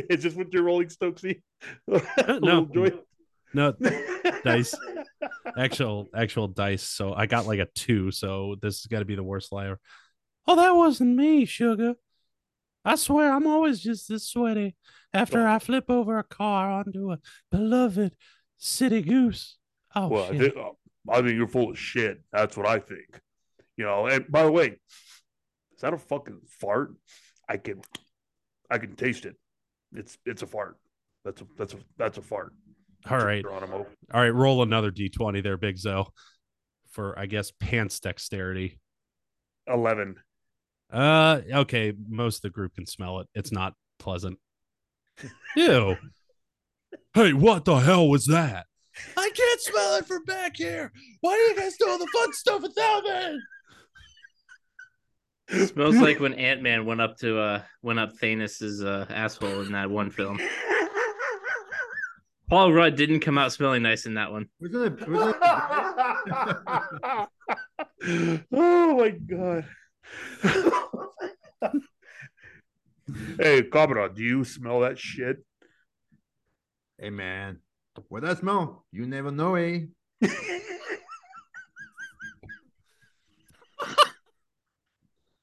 it's just with your rolling Stoczy. *laughs* no. Joy. No dice. Actual actual dice. So I got like a two, so this has got to be the worst liar. Oh, that wasn't me, sugar. I swear I'm always just this sweaty after I flip over a car onto a beloved city goose. Oh Well, I shit. think, uh, I think you're full of shit. That's what I think. You know. And by the way, is that a fucking fart? I can, I can taste it. It's it's a fart. That's a that's a that's a fart. All right. Geronimo. All right, roll another d20 there, Big Zo, for I guess pants dexterity. Eleven. Uh, okay, most of the group can smell it. It's not pleasant. Ew. *laughs* Hey, what the hell was that? I can't smell it from back here. Why do you guys do all the fun stuff without me? Smells like *laughs* when Ant Man went up to uh went up Thanos's uh, asshole in that one film. *laughs* Paul Rudd didn't come out smelling nice in that one. Wasn't it? Wasn't it oh my god. *laughs* hey, Cabra, do you smell that shit? hey man, what that smell? You never know, eh?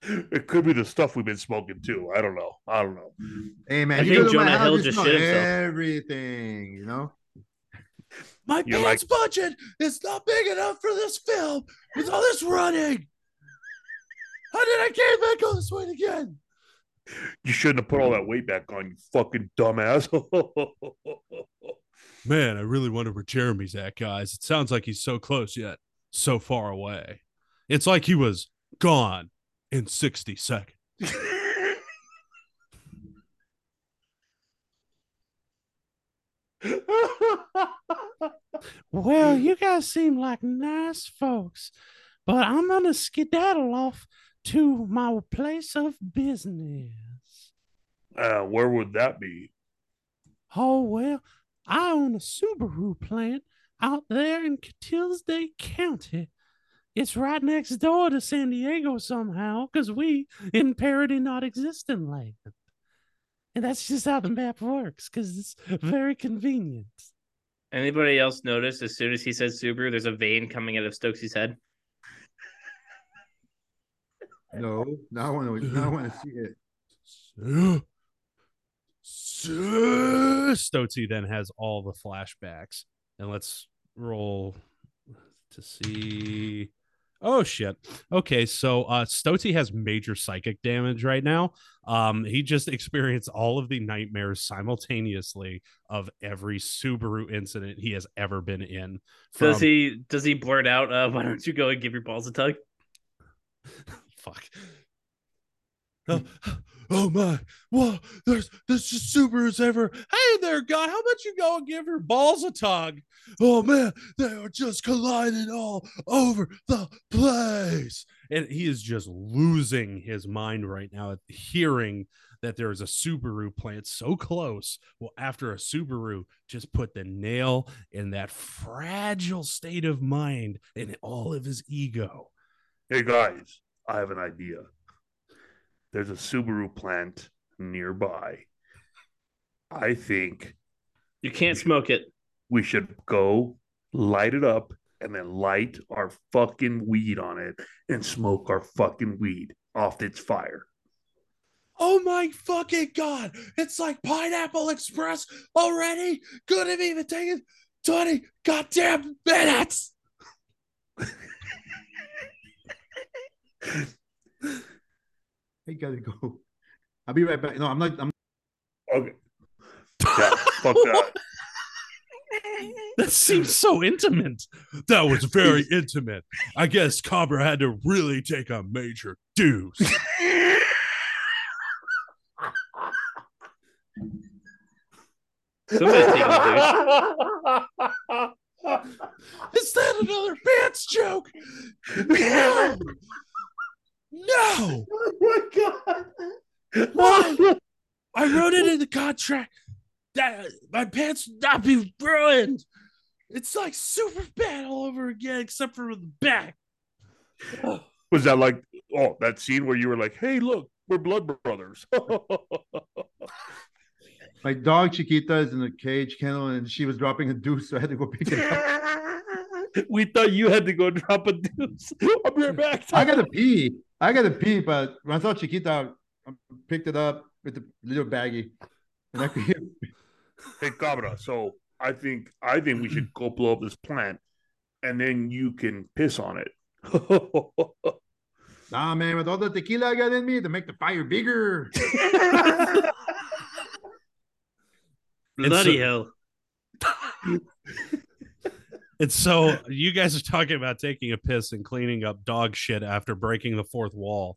It could be the stuff we've been smoking too. I don't know. I don't know. Hey man, I you think go to my Jonah house, Hill just shit himself. Everything, you know. My You pants budget is not big enough for this film with all this running. How did I gain back all this weight again? You shouldn't have put all that weight back on, you fucking dumbass. *laughs* Man, I really wonder where Jeremy's at, guys. It sounds like he's so close yet so far away. It's like he was gone in 60 seconds. Well, you guys seem like nice folks, but I'm gonna skedaddle off to my place of business. uh, where would that be? Oh well, I own a Subaru plant out there in Catilsday County. It's right next door to San Diego somehow, because we in parody not existent land. And that's just how the map works, because it's very convenient. Anybody else notice as soon as he says Subaru, there's a vein coming out of Stoczy's head? No, now I want to. I want to see it. Stoczy then has all the flashbacks. And let's roll to see. Oh shit. Okay, so uh Stoczy has major psychic damage right now. Um he just experienced all of the nightmares simultaneously of every Subaru incident he has ever been in. Does he does he blurt out, uh, why don't you go and give your balls a tug? *laughs* fuck. Oh, my! Whoa! There's there's just Subarus ever. Hey there, guy. How about you go and give your balls a tug? Oh man, they are just colliding all over the place. and he is just losing his mind right now at hearing that there is a Subaru plant so close. Well, after a Subaru just put the nail in that fragile state of mind and all of his ego. Hey guys, I have an idea. There's a Subaru plant nearby. I think you can't smoke it. We should go light it up and then light our fucking weed on it and smoke our fucking weed off its fire. Oh my fucking god! It's like Pineapple Express already. Couldn't even taken twenty goddamn minutes. *laughs* I gotta go. *laughs* I'll be right back. No, I'm not. I'm okay. Yeah, fuck *laughs* that. that seems so intimate. That was very intimate. I guess Cabra had to really take a major deuce. Somebody's taking a Is that another pants joke? No. No. *laughs* Oh my god. *laughs* Why? I wrote it in the contract that my pants would not be ruined. It's like super bad all over again, except for the back. *sighs* Was that like oh that scene where you were like, "Hey, look, we're blood brothers"? *laughs* My dog Chiquita is in a cage kennel and she was dropping a deuce, so I had to go pick it up. We thought you had to go drop a deuce. I'll be right back. I gotta pee. I gotta pee, but when I saw Chiquita, I picked it up with the little baggie. And I could *laughs* Hey Cabra, so I think I think we should go blow up this plant and then you can piss on it. *laughs* *laughs* nah man, with all the tequila I got in me to make the fire bigger. Bloody so, hell. And so you guys are talking about taking a piss and cleaning up dog shit after breaking the fourth wall.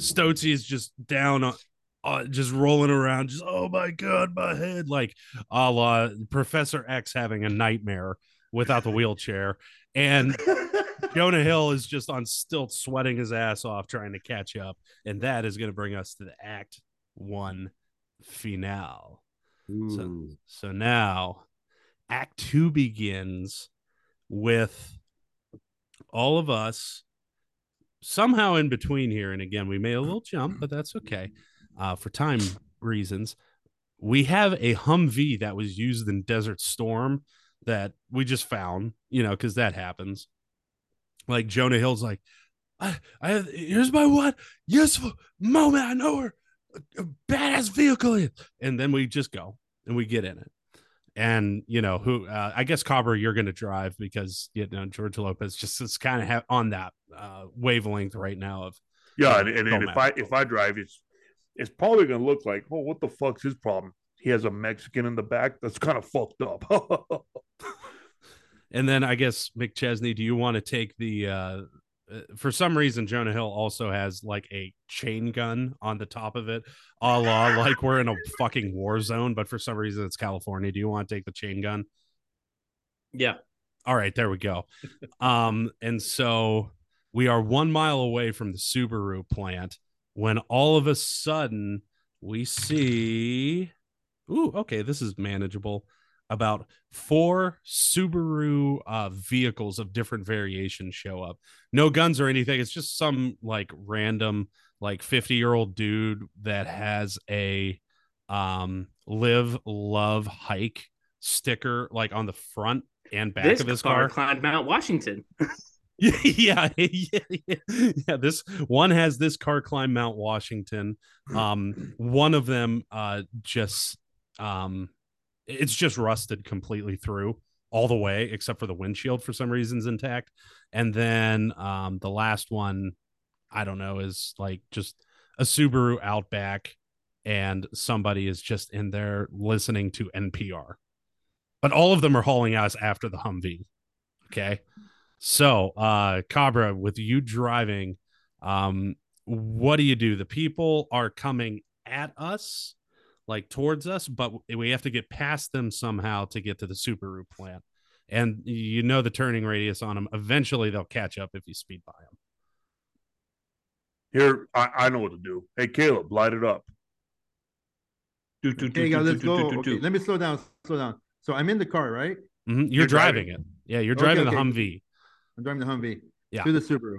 Stoczy is just down on uh, just rolling around, just oh my god, my head, like a la Professor X having a nightmare without the wheelchair, and *laughs* Jonah Hill is just on stilts, sweating his ass off, trying to catch up, and that is going to bring us to the Act One finale. So, so now Act Two begins with all of us somehow in between here. And again, we made a little jump, but that's okay uh, for time reasons. We have a Humvee that was used in Desert Storm that we just found, you know, because that happens. Like Jonah Hill's like, I, I have, here's my one useful moment. I know where a badass vehicle is. And then we just go and we get in it. And you know who? Uh, I guess Cabra, you're going to drive because you know George Lopez just is kind of ha- on that uh, wavelength right now of yeah. and, and, and if I if I drive, it's it's probably going to look like, oh, what the fuck's his problem? He has a Mexican in the back. That's kind of fucked up. *laughs* and then I guess McChesney, do you want to take the uh, for some reason Jonah Hill also has like a chain gun on the top of it, a la like we're in a fucking war zone, but for some reason it's California. Do you want to take the chain gun? Yeah. All right, there we go. um, and so we are one mile away from the Subaru plant when all of a sudden we see ooh, okay, this is manageable about four Subaru uh, vehicles of different variations show up. No guns or anything. It's just some like random like 50 year old dude that has a um live love hike sticker like on the front and back this of his car. car. Climbed Mount Washington. *laughs* *laughs* yeah, yeah, *laughs* yeah, yeah. This one has this car climb Mount Washington. Um, one of them uh just um it's just rusted completely through all the way except for the windshield for some reasons intact. And then um the last one i don't know is like just a subaru outback and somebody is just in there listening to npr but all of them are hauling ass after the humvee. Okay? So uh cabra with you driving um what do you do? The people are coming at us like towards us, but we have to get past them somehow to get to the Subaru plant. And you know the turning radius on them. Eventually, they'll catch up if you speed by them. Here, I, I know what to do. Hey, Caleb, light it up. Do, do, okay, do, let's go. Okay, let me slow down. Slow down. So I'm in the car, right? Mm-hmm. You're, you're driving. driving. it. Yeah, you're driving okay, okay. the Humvee. I'm driving the Humvee. Yeah. To the Subaru.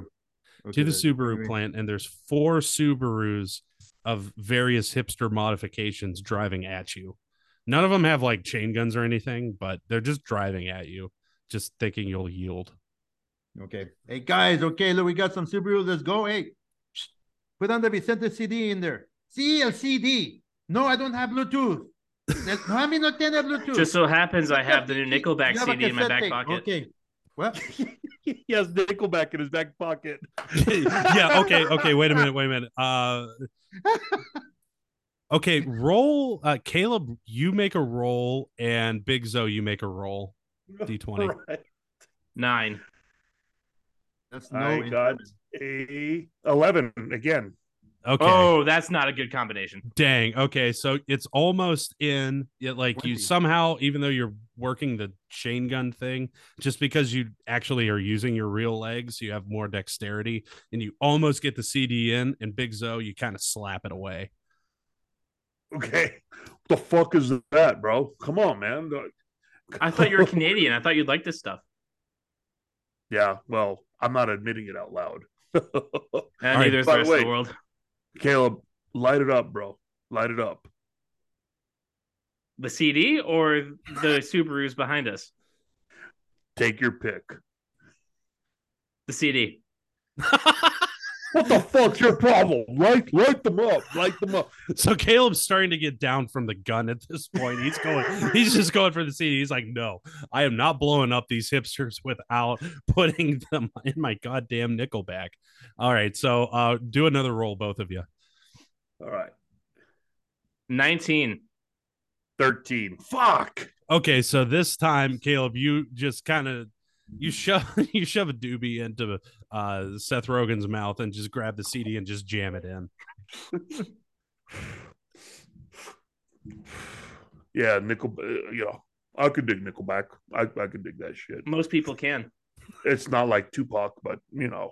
Okay, to the Subaru plant, and there's four Subarus of various hipster modifications driving at you. None of them have like chain guns or anything, but they're just driving at you, just thinking you'll yield. Okay. Hey guys, okay, look, we got some Subarus. Let's go. Hey, put on the Vicente CD in there. CLCD. No, I don't have Bluetooth. *laughs* no, me no tiene Bluetooth. Just so happens I have the new Nickelback CD in my back pocket. Okay. Well, *laughs* he has Nickelback in his back pocket. *laughs* yeah. Okay. Okay. Wait a minute. Wait a minute. Uh, okay. Roll. Uh, Caleb, you make a roll, and Big Zo, you make a roll. *laughs* D twenty. Right. Nine. That's no. I got a eleven again. Okay. Oh, that's not a good combination. Dang. Okay, so it's almost in. It, like you somehow, even though you're working the chain gun thing, just because you actually are using your real legs, you have more dexterity, and you almost get the CD in. And Big Zo, you kind of slap it away. Okay, what the fuck is that, bro? Come on, man. I thought you were *laughs* Canadian. I thought you'd like this stuff. Yeah, well, I'm not admitting it out loud. *laughs* and neither is the rest of the world. Caleb, light it up, bro. Light it up. The CD or the Subarus behind us? Take your pick. The CD. what the fuck's your problem? Light, light them up. Light them up. So Caleb's starting to get down from the gun at this point. He's going. he's just going for the CD. He's like, no, I am not blowing up these hipsters without putting them in my goddamn Nickelback. All right, so uh, do another roll, both of you. All right. 19. 13. Fuck. Okay, so this time, Caleb, you just kind of you shove *laughs* you shove a doobie into uh, Seth Rogen's mouth and just grab the CD and just jam it in. *sighs* yeah, nickel. Uh, you know, I could dig Nickelback. I I could dig that shit. Most people can. It's not like Tupac, but you know,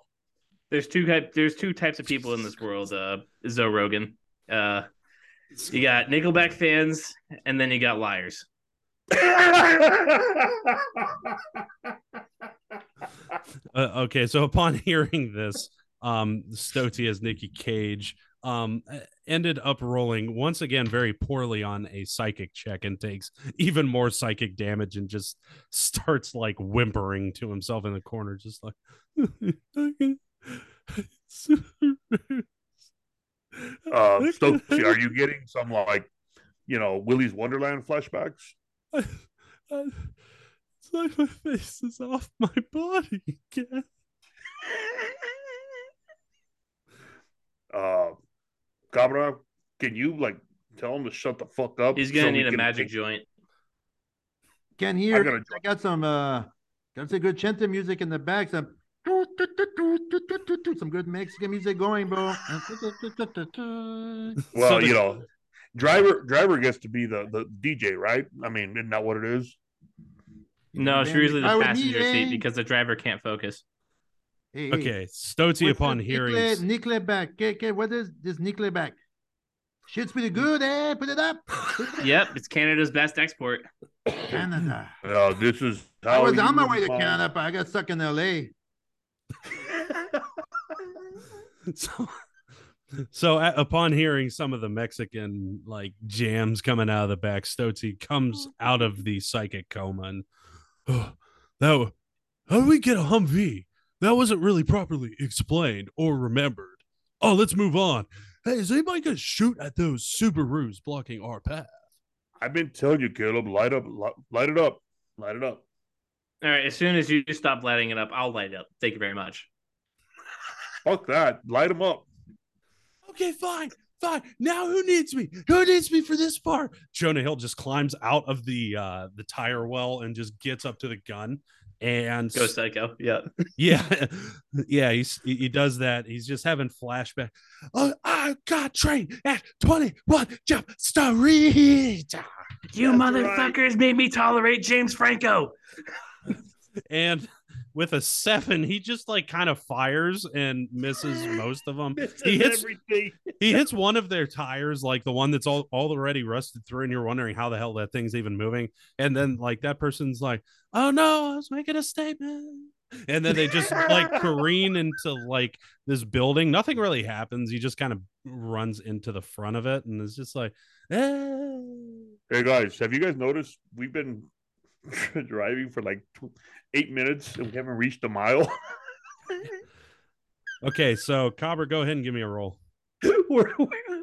there's two type. There's two types of people in this world. Uh, Zoe Rogan. Uh, you got Nickelback fans, and then you got liars. *laughs* uh, okay, so upon *laughs* hearing this, um, Stoczy as Nicky Cage um ended up rolling once again very poorly on a psychic check and takes even more psychic damage and just *laughs* starts like whimpering to himself in the corner just like uh Stokes, *laughs* are you getting some like you know Willy's Wonderland flashbacks? I, I, it's like my face is off my body again. uh, Cabra, can you like tell him to shut the fuck up? He's gonna so need a magic take... joint. Can hear. I, I got some. uh Got some good chente music in the back. Some some good Mexican music going, bro. well, you know, driver driver gets to be the the DJ, right? I mean, isn't that what it is? No, it's usually the passenger seat because the driver can't focus. Hey, okay, Stoczy upon hearing Nickelback. Okay, okay, what is this Nickelback? Shit's pretty good, eh? Put it up. yep, it's Canada's best export. Canada. Oh, this is I was on my way to Canada, but I got stuck in LA. *laughs* so so upon hearing some of the Mexican like jams coming out of the back, Stoczy comes oh. out of the psychic coma and oh, that how do we get a Humvee? That wasn't really properly explained or remembered. Oh, let's move on. Hey, is anybody gonna shoot at those Subarus blocking our path? I've been telling you, Caleb, light up, light it up, light it up. All right, as soon as you stop lighting it up, I'll light it up. Thank you very much. Fuck that. Light them up. Okay, fine. Fine. Now who needs me? Who needs me for this part? Jonah Hill just climbs out of the uh the tire well and just gets up to the gun and go psycho. Yeah. *laughs* yeah. Yeah, he's he does that. He's just having flashback. Oh, I got trained at 21 Jump Street. You That's motherfuckers right. made me tolerate James Franco. And with a seven, he just like kind of fires and misses most of them. *laughs* he hits everything. he hits one of their tires, like the one that's all, all already rusted through, and you're wondering how the hell that thing's even moving. And then like that person's like, "Oh no, I was making a statement." And then they just like *laughs* careen into like this building. Nothing really happens. He just kind of runs into the front of it, and it's just like, eh. "Hey guys, have you guys noticed we've been *laughs* driving for like eight minutes and we haven't reached a mile. *laughs* okay, so Cabra, go ahead and give me a roll. *laughs* we're,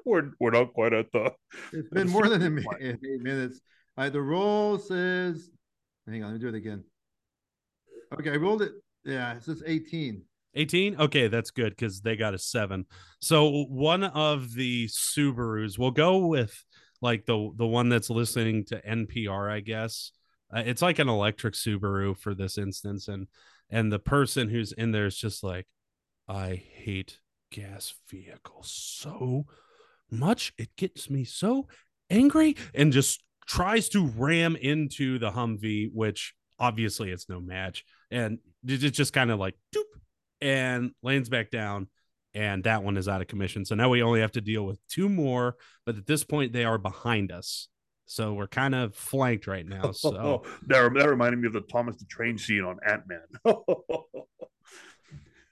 we're, we're not quite at the. It's been more than a minute, eight minutes. All right, the roll says, hang on, let me do it again. Okay, I rolled it. Yeah, it says 18. 18 okay that's good because they got a seven so one of the subarus we'll go with like the the one that's listening to npr i guess uh, it's like an electric Subaru for this instance, and and the person who's in there is just like, I hate gas vehicles so much. It gets me so angry, and just tries to ram into the Humvee, which obviously it's no match, and it just kind of like doop and lands back down and that one is out of commission. So now we only have to deal with two more, but at this point they are behind us. So we're kind of flanked right now. *laughs* So that, that reminded me of the Thomas the Train scene on Ant Man. *laughs*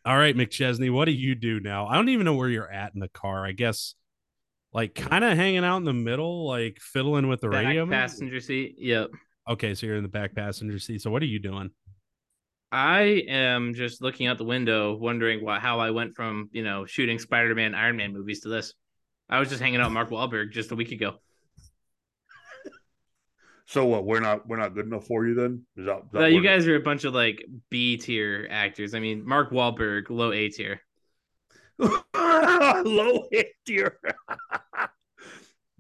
All right, McChesney, what do you do now? I don't even know where you're at in the car. I guess like kind of hanging out in the middle, like fiddling with the back radio. Passenger seat. Yep. Okay, so you're in the back passenger seat. So what are you doing? I am just looking out the window, wondering what how I went from you know shooting Spider-Man, Iron Man movies to this. I was just hanging out with Mark Wahlberg just a week ago. So what? We're not we're not good enough for you then? Is that, is that you guys are a bunch of like B tier actors. I mean, Mark Wahlberg, low A tier. *laughs* low A tier.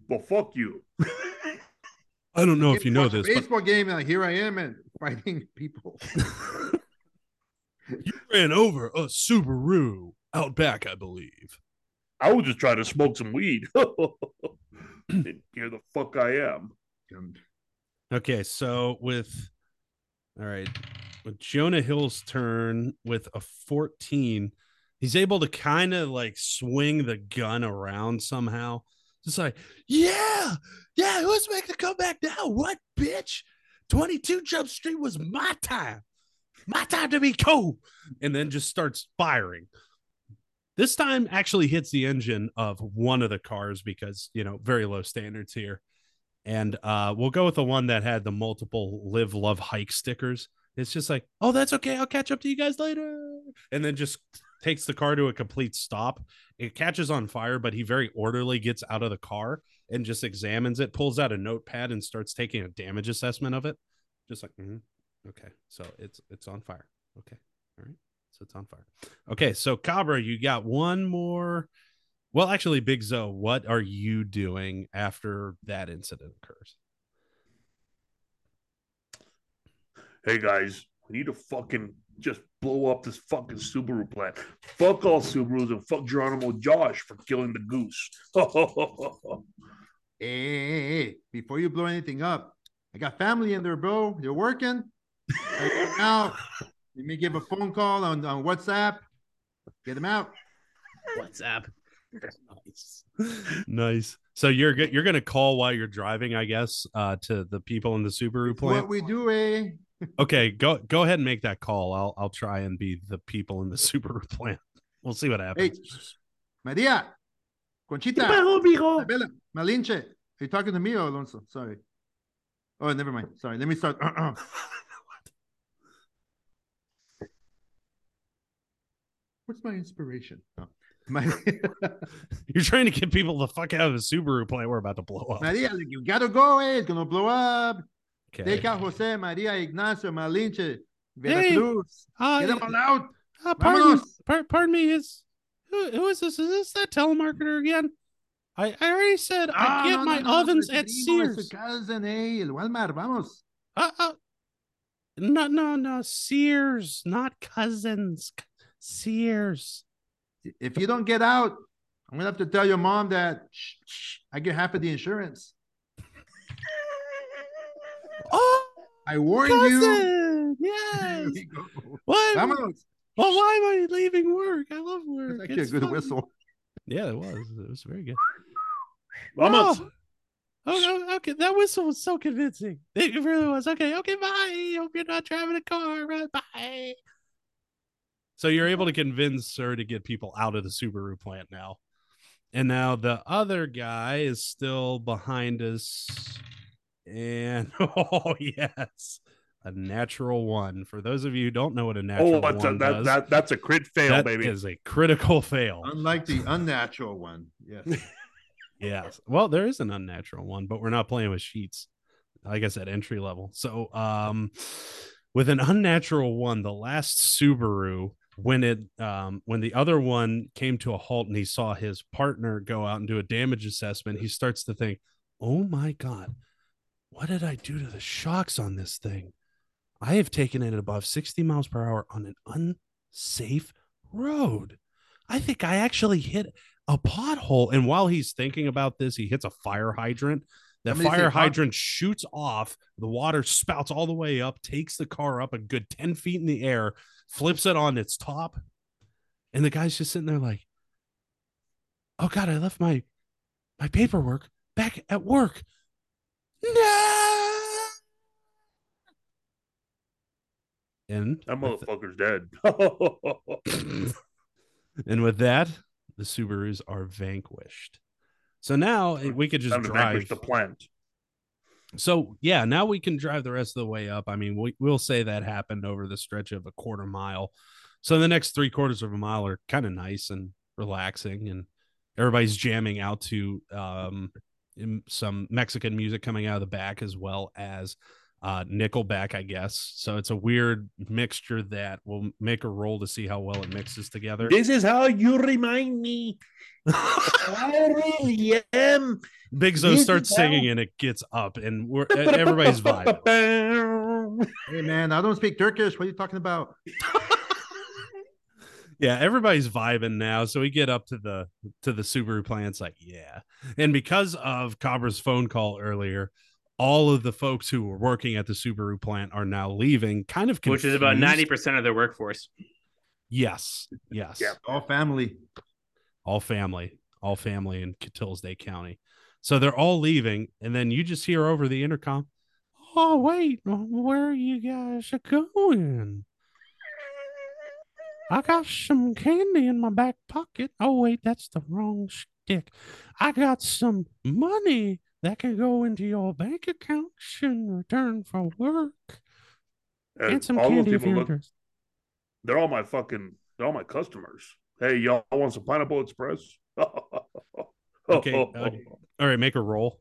well, fuck you. I don't know if you know this. Baseball but... game, and here I am and fighting *laughs* people. you ran over a Subaru out back, I believe. I was just trying to smoke some weed. *laughs* and Here the fuck I am. Okay, so with all right, with Jonah Hill's turn with a 14, he's able to kind of like swing the gun around somehow. Just like, yeah, yeah, who's making the comeback now? What bitch? 22 Jump Street was my time. My time to be cool. And then just starts firing. This time actually hits the engine of one of the cars because, you know, very low standards here and uh, we'll go with the one that had the multiple live love hike stickers. It's just like oh that's okay i'll catch up to you guys later. And then just takes the car to a complete stop. It catches on fire but he very orderly gets out of the car and just examines it pulls out a notepad and starts taking a damage assessment of it. Just like mm-hmm. okay so it's it's on fire. Okay all right so it's on fire. Okay so cabra you got one more well, actually, Big Zo, what are you doing after that incident occurs? Hey guys, we need to fucking just blow up this fucking Subaru plant. Fuck all Subarus and fuck Geronimo Josh for killing the goose. *laughs* hey, hey, hey, before you blow anything up, I got family in there, bro. You're working. now, *laughs* let me give a phone call on, on WhatsApp. Get them out. WhatsApp nice. *laughs* nice. So you're you're gonna call while you're driving, I guess, uh, to the people in the Subaru plant. What we do, eh? *laughs* okay, go go ahead and make that call. I'll I'll try and be the people in the *laughs* Subaru plant. We'll see what happens. Hey, Maria, Conchita, Bella, Malinche. Are you talking to me or Alonso? Sorry. Oh, never mind. Sorry. Let me start. *clears throat* What's my inspiration? Oh. My, *laughs* You're trying to get people the fuck out of the Subaru plant we're about to blow up. Maria, you gotta go, eh? It's gonna blow up. Okay. Take out Jose, Maria, Ignacio, Malinche, Veracruz. Hey, uh, get them all out. Uh, pardon, par- pardon me, is who, who is this? Is this that telemarketer again? I, I already said ah, I get no, my no, ovens no, at Sears. Cousin, eh? El Walmart, vamos. Uh, uh, no, no, no. Sears, not cousins. Sears if you don't get out, I'm gonna have to tell your mom that shh, shh, I get half of the insurance. *laughs* oh, I warned you. Cousin! *laughs* Yes. What? Vamos. Well, why am I leaving work? I love work. That's actually It's a good fun. whistle. Yeah, it was. It was very good. Vamos. Oh. Oh, no, okay. That whistle was so convincing. It really was. Okay, okay, bye. Hope you're not driving a car. Right, Bye. So you're able to convince her to get people out of the Subaru plant now. And now the other guy is still behind us. And *laughs* oh, yes. A natural one. For those of you who don't know what a natural Oh, that's a, that, does, that that's a crit fail, that baby. is a critical fail. Unlike the unnatural one. Yes. *laughs* Yes. Well, there is an unnatural one, but we're not playing with sheets. Like I said, entry level. So, um, with an unnatural one, the last Subaru, when it, um, when the other one came to a halt and he saw his partner go out and do a damage assessment, he starts to think, "Oh my god, what did I do to the shocks on this thing? I have taken it above 60 miles per hour on an unsafe road. I think I actually hit a pothole. And while he's thinking about this, he hits a fire hydrant. That fire hydrant shoots off. The water spouts all the way up, takes the car up a good 10 feet in the air, flips it on its top. And the guy's just sitting there like, oh God, I left my my paperwork back at work. No. And that motherfucker's dead. *laughs* and with that, the Subarus are vanquished. So now we could just Time to vanquish drive. the plant. So yeah, now we can drive the rest of the way up. I mean, we, we'll say that happened over the stretch of a quarter mile. So the next three quarters of a mile are kind of nice and relaxing, and everybody's jamming out to um, some Mexican music coming out of the back as well as uh, Nickelback, I guess. So it's a weird mixture that will make a roll to see how well it mixes together. This is how you remind me. I really am. Big Zo This starts is how- singing and it gets up, and we're *laughs* everybody's vibing. *laughs* Hey man, I don't speak Turkish. What are you talking about? *laughs* yeah everybody's vibing now so we get up to the to the subaru plants like yeah and because of Cabra's phone call earlier all of the folks who were working at the subaru plant are now leaving kind of which is about ninety percent of their workforce. yes yes Yeah. All family. all family all family in Tilsday County. So they're all leaving, and then you just hear over the intercom, "Oh wait, where are you guys going? I got some candy in my back pocket. Oh wait, that's the wrong stick. I got some money that can go into your bank account in return for work And and some all candy if you're look, they're all my fucking, they're all my customers. Hey, y'all want some pineapple express? *laughs* Okay, okay. All right, make a roll.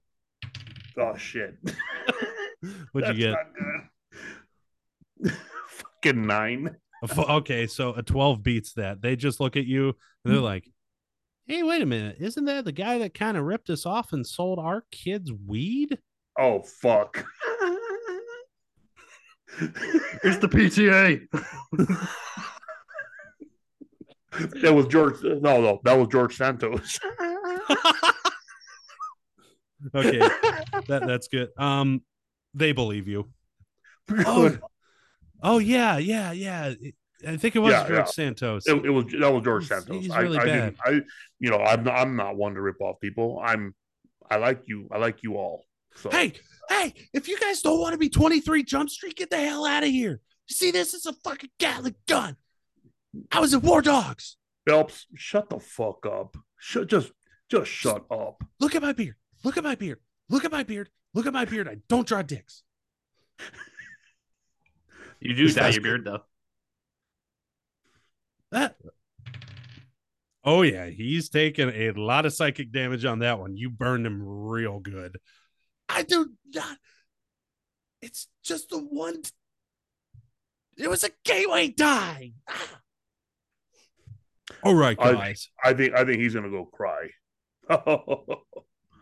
Oh shit. *laughs* What'd you get? That's not good. *laughs* fucking nine. Okay, so a 12 beats that. They just look at you and they're Hmm. like, hey, wait a minute. Isn't that the guy that kind of ripped us off and sold our kids weed? Oh fuck. It's the PTA. that was George. No, no, that was George Santos. *laughs* okay, that, that's good. Um, They believe you. *laughs* Oh, oh yeah, yeah, yeah. I think it was Yeah, George yeah. Santos. It, it was that was George He's- Santos. he's I, really I bad. didn't. I you know I'm not, I'm not one to rip off people. I'm I like you. I like you all. So Hey, hey, if you guys don't want to be 23 Jump Street, get the hell out of here. See, this is a fucking Gatling gun. I was at War Dogs. Phelps, shut the fuck up. Shut just just shut up. Look at my beard. Look at my beard. Look at my beard. Look at my beard. I don't draw dicks. You do This dye your beard though. That. Oh yeah, he's taken a lot of psychic damage on that one. You burned him real good. I do not. It's just the one. It was a gateway die. Ah. All right, I- guys. I think I think he's gonna go cry. *laughs*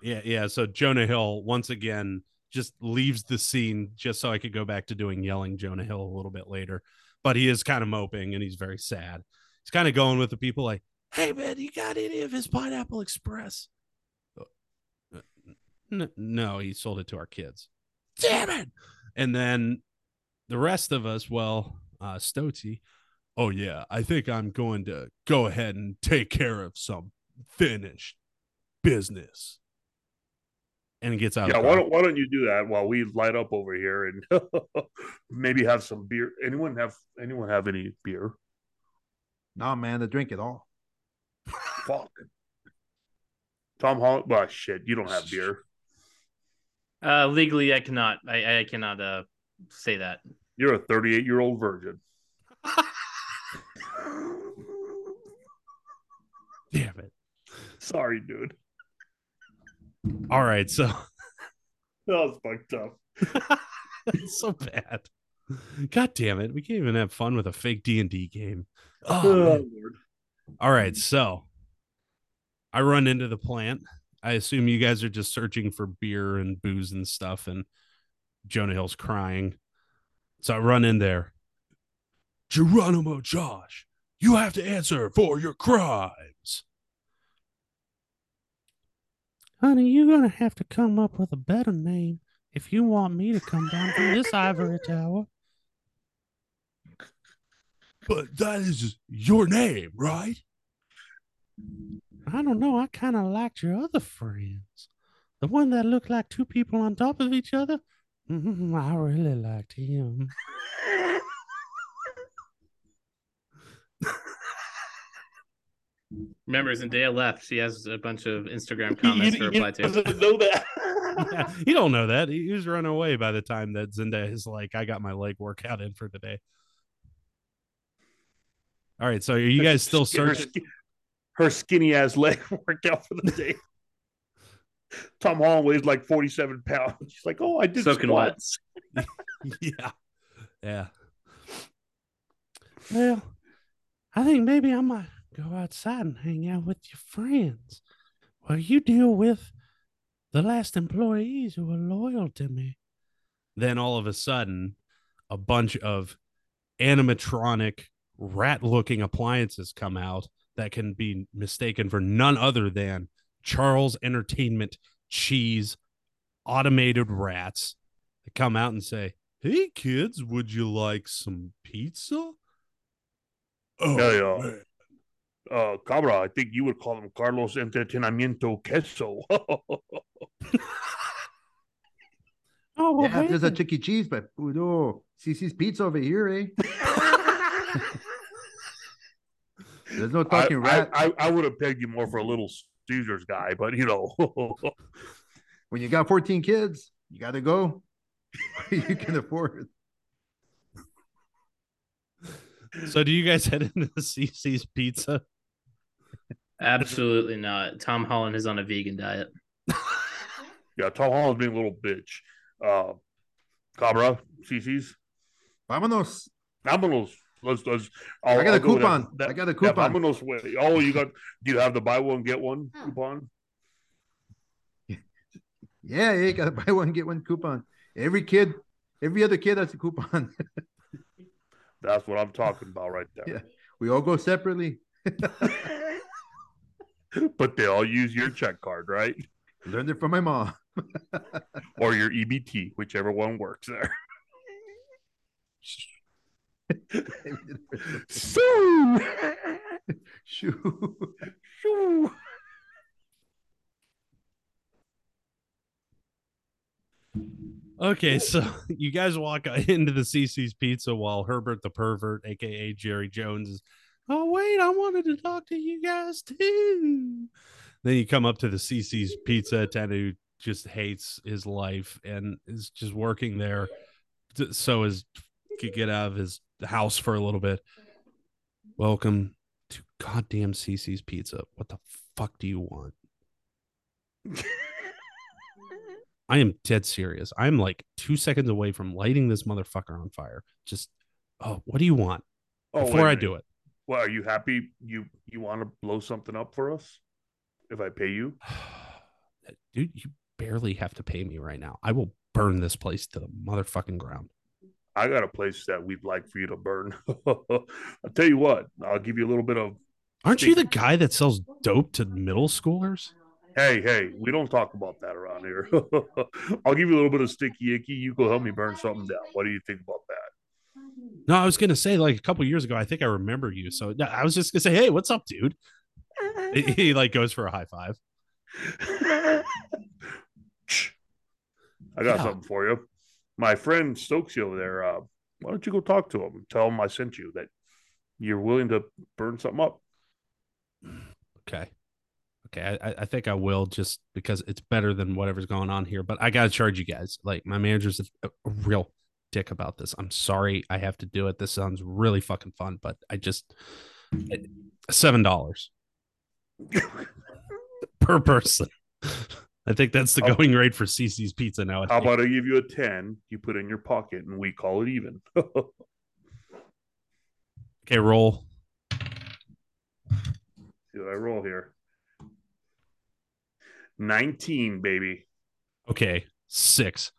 Yeah, yeah. So Jonah Hill once again just leaves the scene just so I could go back to doing yelling Jonah Hill a little bit later. But he is kind of moping and he's very sad. He's kind of going with the people like, "Hey man, you got any of his Pineapple Express?" Uh, no, he sold it to our kids. Damn it! And then the rest of us, well, uh, Stoczy, oh yeah, I think I'm going to go ahead and take care of some finished business. And gets out. Yeah, why don't why don't you do that while we light up over here and *laughs* maybe have some beer? Anyone have anyone have any beer? Nah, man, to drink it all. Fuck. Tom Holland. Well, shit, you don't have beer. Uh, legally, I cannot. I, I cannot uh say that. You're a 38 year old virgin. *laughs* Damn it. Sorry, dude. All right, so *laughs* that was fucked up. it's *laughs* so bad. God damn it. We can't even have fun with a fake D&D game. Oh, oh Lord. All right, so I run into the plant. I assume you guys are just searching for beer and booze and stuff and Jonah Hill's crying. So I run in there. Geronimo Josh, you have to answer for your crimes. Honey, you're going to have to come up with a better name if you want me to come down from this ivory tower. But that is your name, right? I don't know. I kind of liked your other friends. The one that looked like two people on top of each other. Mm-hmm, I really liked him. Remember, Zendaya left. She has a bunch of Instagram comments to reply to. Doesn't know that. *laughs* yeah, you don't know that. He was running away by the time that Zendaya is like, "I got my leg workout in for today." All right, so are you guys still searching? Her, skinny ass leg *laughs* workout for the day. Tom Holland weighs like forty-seven pounds. She's like, "Oh, I did Soaking squats." *laughs* yeah, yeah. Well, I think maybe I might go outside and hang out with your friends while you deal with the last employees who are loyal to me. Then all of a sudden, a bunch of animatronic rat looking appliances come out that can be mistaken for none other than Charles Entertainment cheese automated rats that come out and say, Hey kids, would you like some pizza? Oh, yeah, yeah uh, Cabra, I think you would call him Carlos Entretenimiento Queso. *laughs* oh, well, yeah, there's a Chuck E. Cheese, but oh, CC's Pizza over here, eh? *laughs* there's no talking I, rat. I, I, I would have pegged you more for a little Caesars guy, but you know. *laughs* when you got 14 kids, you got to go. *laughs* you can afford So, do you guys head into the CC's Pizza? Absolutely not. Tom Holland is on a vegan diet. *laughs* yeah, Tom Holland's being a little bitch. Uh, Cabra, CC's. Vámonos. Vámonos. Let's, let's, I'll, I got I'll a coupon. That, I got a coupon. Yeah, vámonos. Oh, you got, do you have the buy one, get one oh. coupon? Yeah, yeah, you got to buy one, get one coupon. Every kid, every other kid has a coupon. *laughs* That's what I'm talking about right there. Yeah, we all go separately. *laughs* but they all use your check card, right? Learned it from my mom. *laughs* or your EBT, whichever one works there. Shoo! Shoo! *laughs* Shoo! Okay, so *laughs* you guys walk *laughs* into the CC's Pizza while Herbert the pervert, aka Jerry Jones, is oh wait, I wanted to talk to you guys too. Then you come up to the CC's Pizza attendant who just hates his life and is just working there, so as could get out of his house for a little bit. Welcome to goddamn CC's Pizza. What the fuck do you want? I am dead serious. I'm like two seconds away from lighting this motherfucker on fire. Just, oh, what do you want? Oh, Before I do it. Well, are you happy? You you want to blow something up for us? If I pay you, *sighs* dude, you barely have to pay me right now. I will burn this place to the motherfucking ground. I got a place that we'd like for you to burn. *laughs* I'll tell you what. I'll give you a little bit of. Aren't you the guy that sells dope to middle schoolers? Hey, hey, we don't talk about that around here. *laughs* I'll give you a little bit of sticky icky. You go help me burn something down. What do you think about that? No, I was gonna say like a couple years ago. I think I remember you. So I was just gonna say, hey, what's up, dude? *laughs* he, he like goes for a high five. I got yeah. something for you. My friend Stoczy over there. Uh, why don't you go talk to him and tell him I sent you that you're willing to burn something up? Okay. Okay, I, I think I will just because it's better than whatever's going on here. But I got to charge you guys. Like my manager's a, a real dick about this. I'm sorry I have to do it. This sounds really fucking fun, but I just seven dollars *laughs* per person. *laughs* I think that's the going rate for CC's Pizza now. How about I give you a 10, you put in your pocket, and we call it even? *laughs* okay, roll. See what I roll here. 19, baby. Okay, six.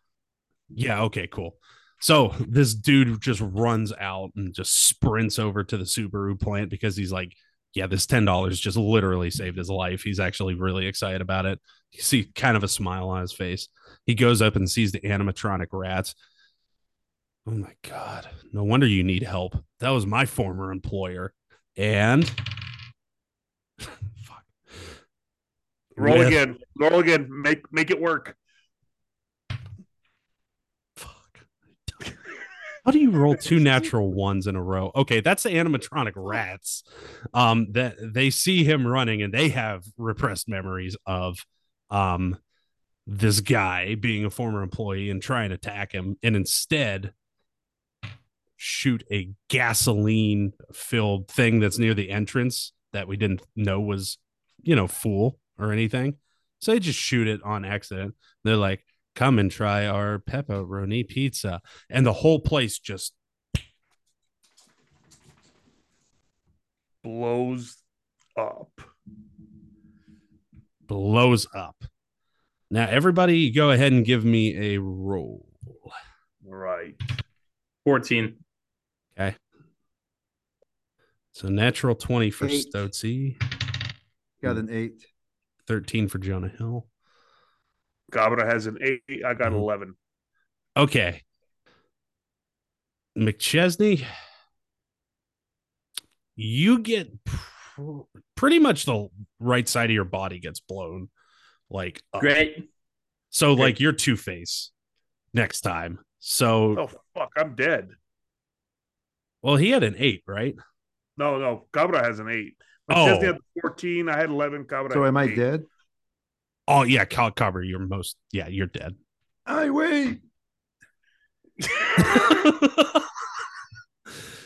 Yeah, okay, cool. So this dude just runs out and just sprints over to the Subaru plant because he's like, yeah, this $10 just literally saved his life. He's actually really excited about it. You see kind of a smile on his face. He goes up and sees the animatronic rats. Oh my God. No wonder you need help. That was my former employer. And *laughs* fuck. Roll With... again. Roll again. Make make it work. How do you roll two natural ones in a row? Okay, that's the animatronic rats. Um, that they see him running and they have repressed memories of um this guy being a former employee and trying to attack him, and instead shoot a gasoline filled thing that's near the entrance that we didn't know was, you know, full or anything. So they just shoot it on accident. They're like, come and try our pepperoni pizza. And the whole place just blows up. Blows up. Now, everybody, go ahead and give me a roll. Right. 14. Okay. So natural 20 for Stoczy. Got an eight. 13 for Jonah Hill. Cabra has an eight. I got mm-hmm. 11. Okay. McChesney, you get pr- pretty much the right side of your body gets blown. Like, up. great. So, great. like, you're Two Face next time. So, oh, fuck, I'm dead. Well, he had an eight, right? No, no. Cabra has an eight. McChesney oh. had 14. I had 11. Cabra so, am I dead? Oh yeah, Cal Cover, you're most yeah, you're dead. I wait. *laughs*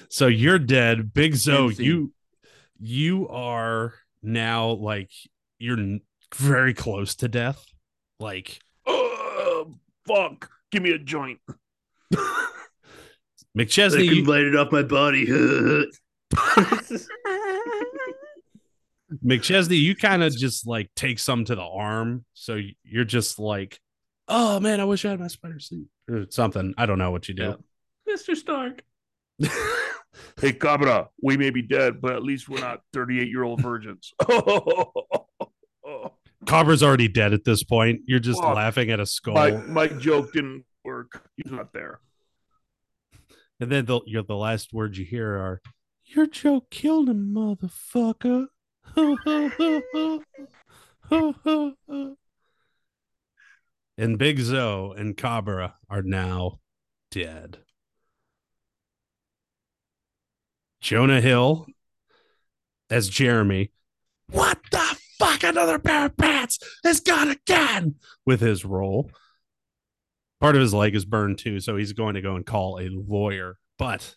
so you're dead, Big Zo. You you are now like you're very close to death. Like, oh fuck, give me a joint. *laughs* McChesney, I can light it off my body. *laughs* McChesney, you kind of just like take some to the arm. So you're just like, oh man, I wish I had my spider suit or something. I don't know what you do. Yeah. Mr. Stark. *laughs* hey, Cabra, we may be dead, but at least we're not 38 year old virgins. *laughs* Cabra's already dead at this point. You're just laughing at a skull. My, my joke didn't work. He's not there. And then the, the last words you hear are, Your joke killed him, motherfucker. *laughs* and Big Zo and Cabra are now dead. Jonah Hill as Jeremy. What the fuck? Another pair of pants is gone again with his role. Part of his leg is burned too, so he's going to go and call a lawyer. But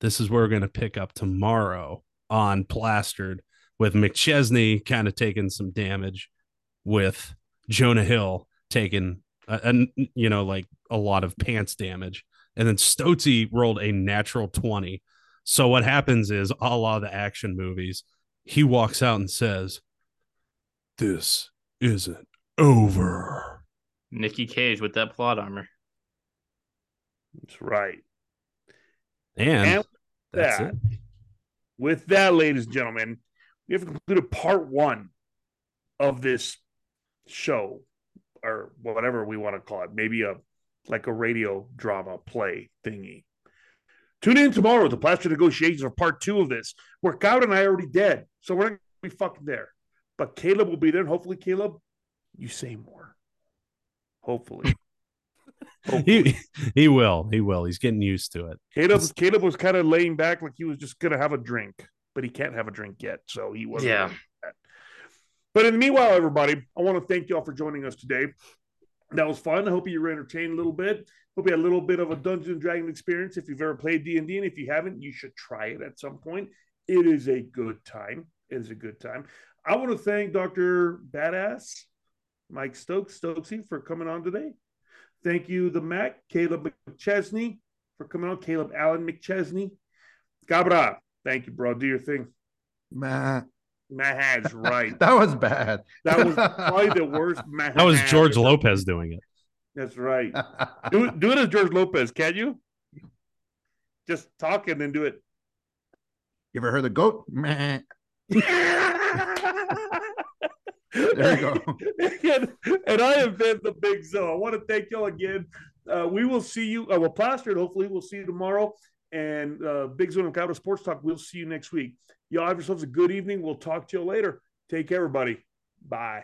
this is where we're going to pick up tomorrow on Plastered with McChesney kind of taking some damage, with Jonah Hill taking and you know like a lot of pants damage, and then Stoczy rolled a natural twenty. So what happens is, a la the action movies, he walks out and says, "This isn't over." Nicky Cage with that plot armor. That's right. And, and that's that, it. With that, ladies and gentlemen, we have completed part one of this show or whatever we want to call it maybe a like a radio drama play thingy Tune in tomorrow to Plaster Negotiations for part two of this, where Cowd and I already dead. So we're not going to be fucking there. But Caleb will be there. And hopefully, Caleb, you say more. Hopefully. *laughs* Hopefully. He he will. He will. He's getting used to it. Caleb Caleb was kind of laying back like he was just gonna have a drink, but he can't have a drink yet, so he wasn't. Yeah. But in the meanwhile, everybody, I want to thank you all for joining us today. That was fun. I hope you were entertained a little bit. Hope you had a little bit of a Dungeons and Dragon experience. If you've ever played D and D, and if you haven't, you should try it at some point. It is a good time. It is a good time. I want to thank Doctor Badass Mike Stokes Stoczy for coming on today. Thank you, the Mack, Caleb McChesney, for coming on. Caleb Allen McChesney. Cabra, thank you, bro. Do your thing. Matt. Mahad's right. *laughs* that was bad. That was probably the *laughs* worst. Mahad That was George Lopez doing it. That's right. *laughs* do, it, do it as George Lopez, can you? Just talk and then do it. You ever heard the goat? Meh. There you go. and, and, I have been the Big Zo. I want to thank y'all again. Uh, we will see you. Uh, well, plastered. Hopefully, we'll see you tomorrow. And uh, Big Zone and Cowboy Sports Talk. We'll see you next week. Y'all have yourselves a good evening. We'll talk to you later. Take care, everybody. Bye.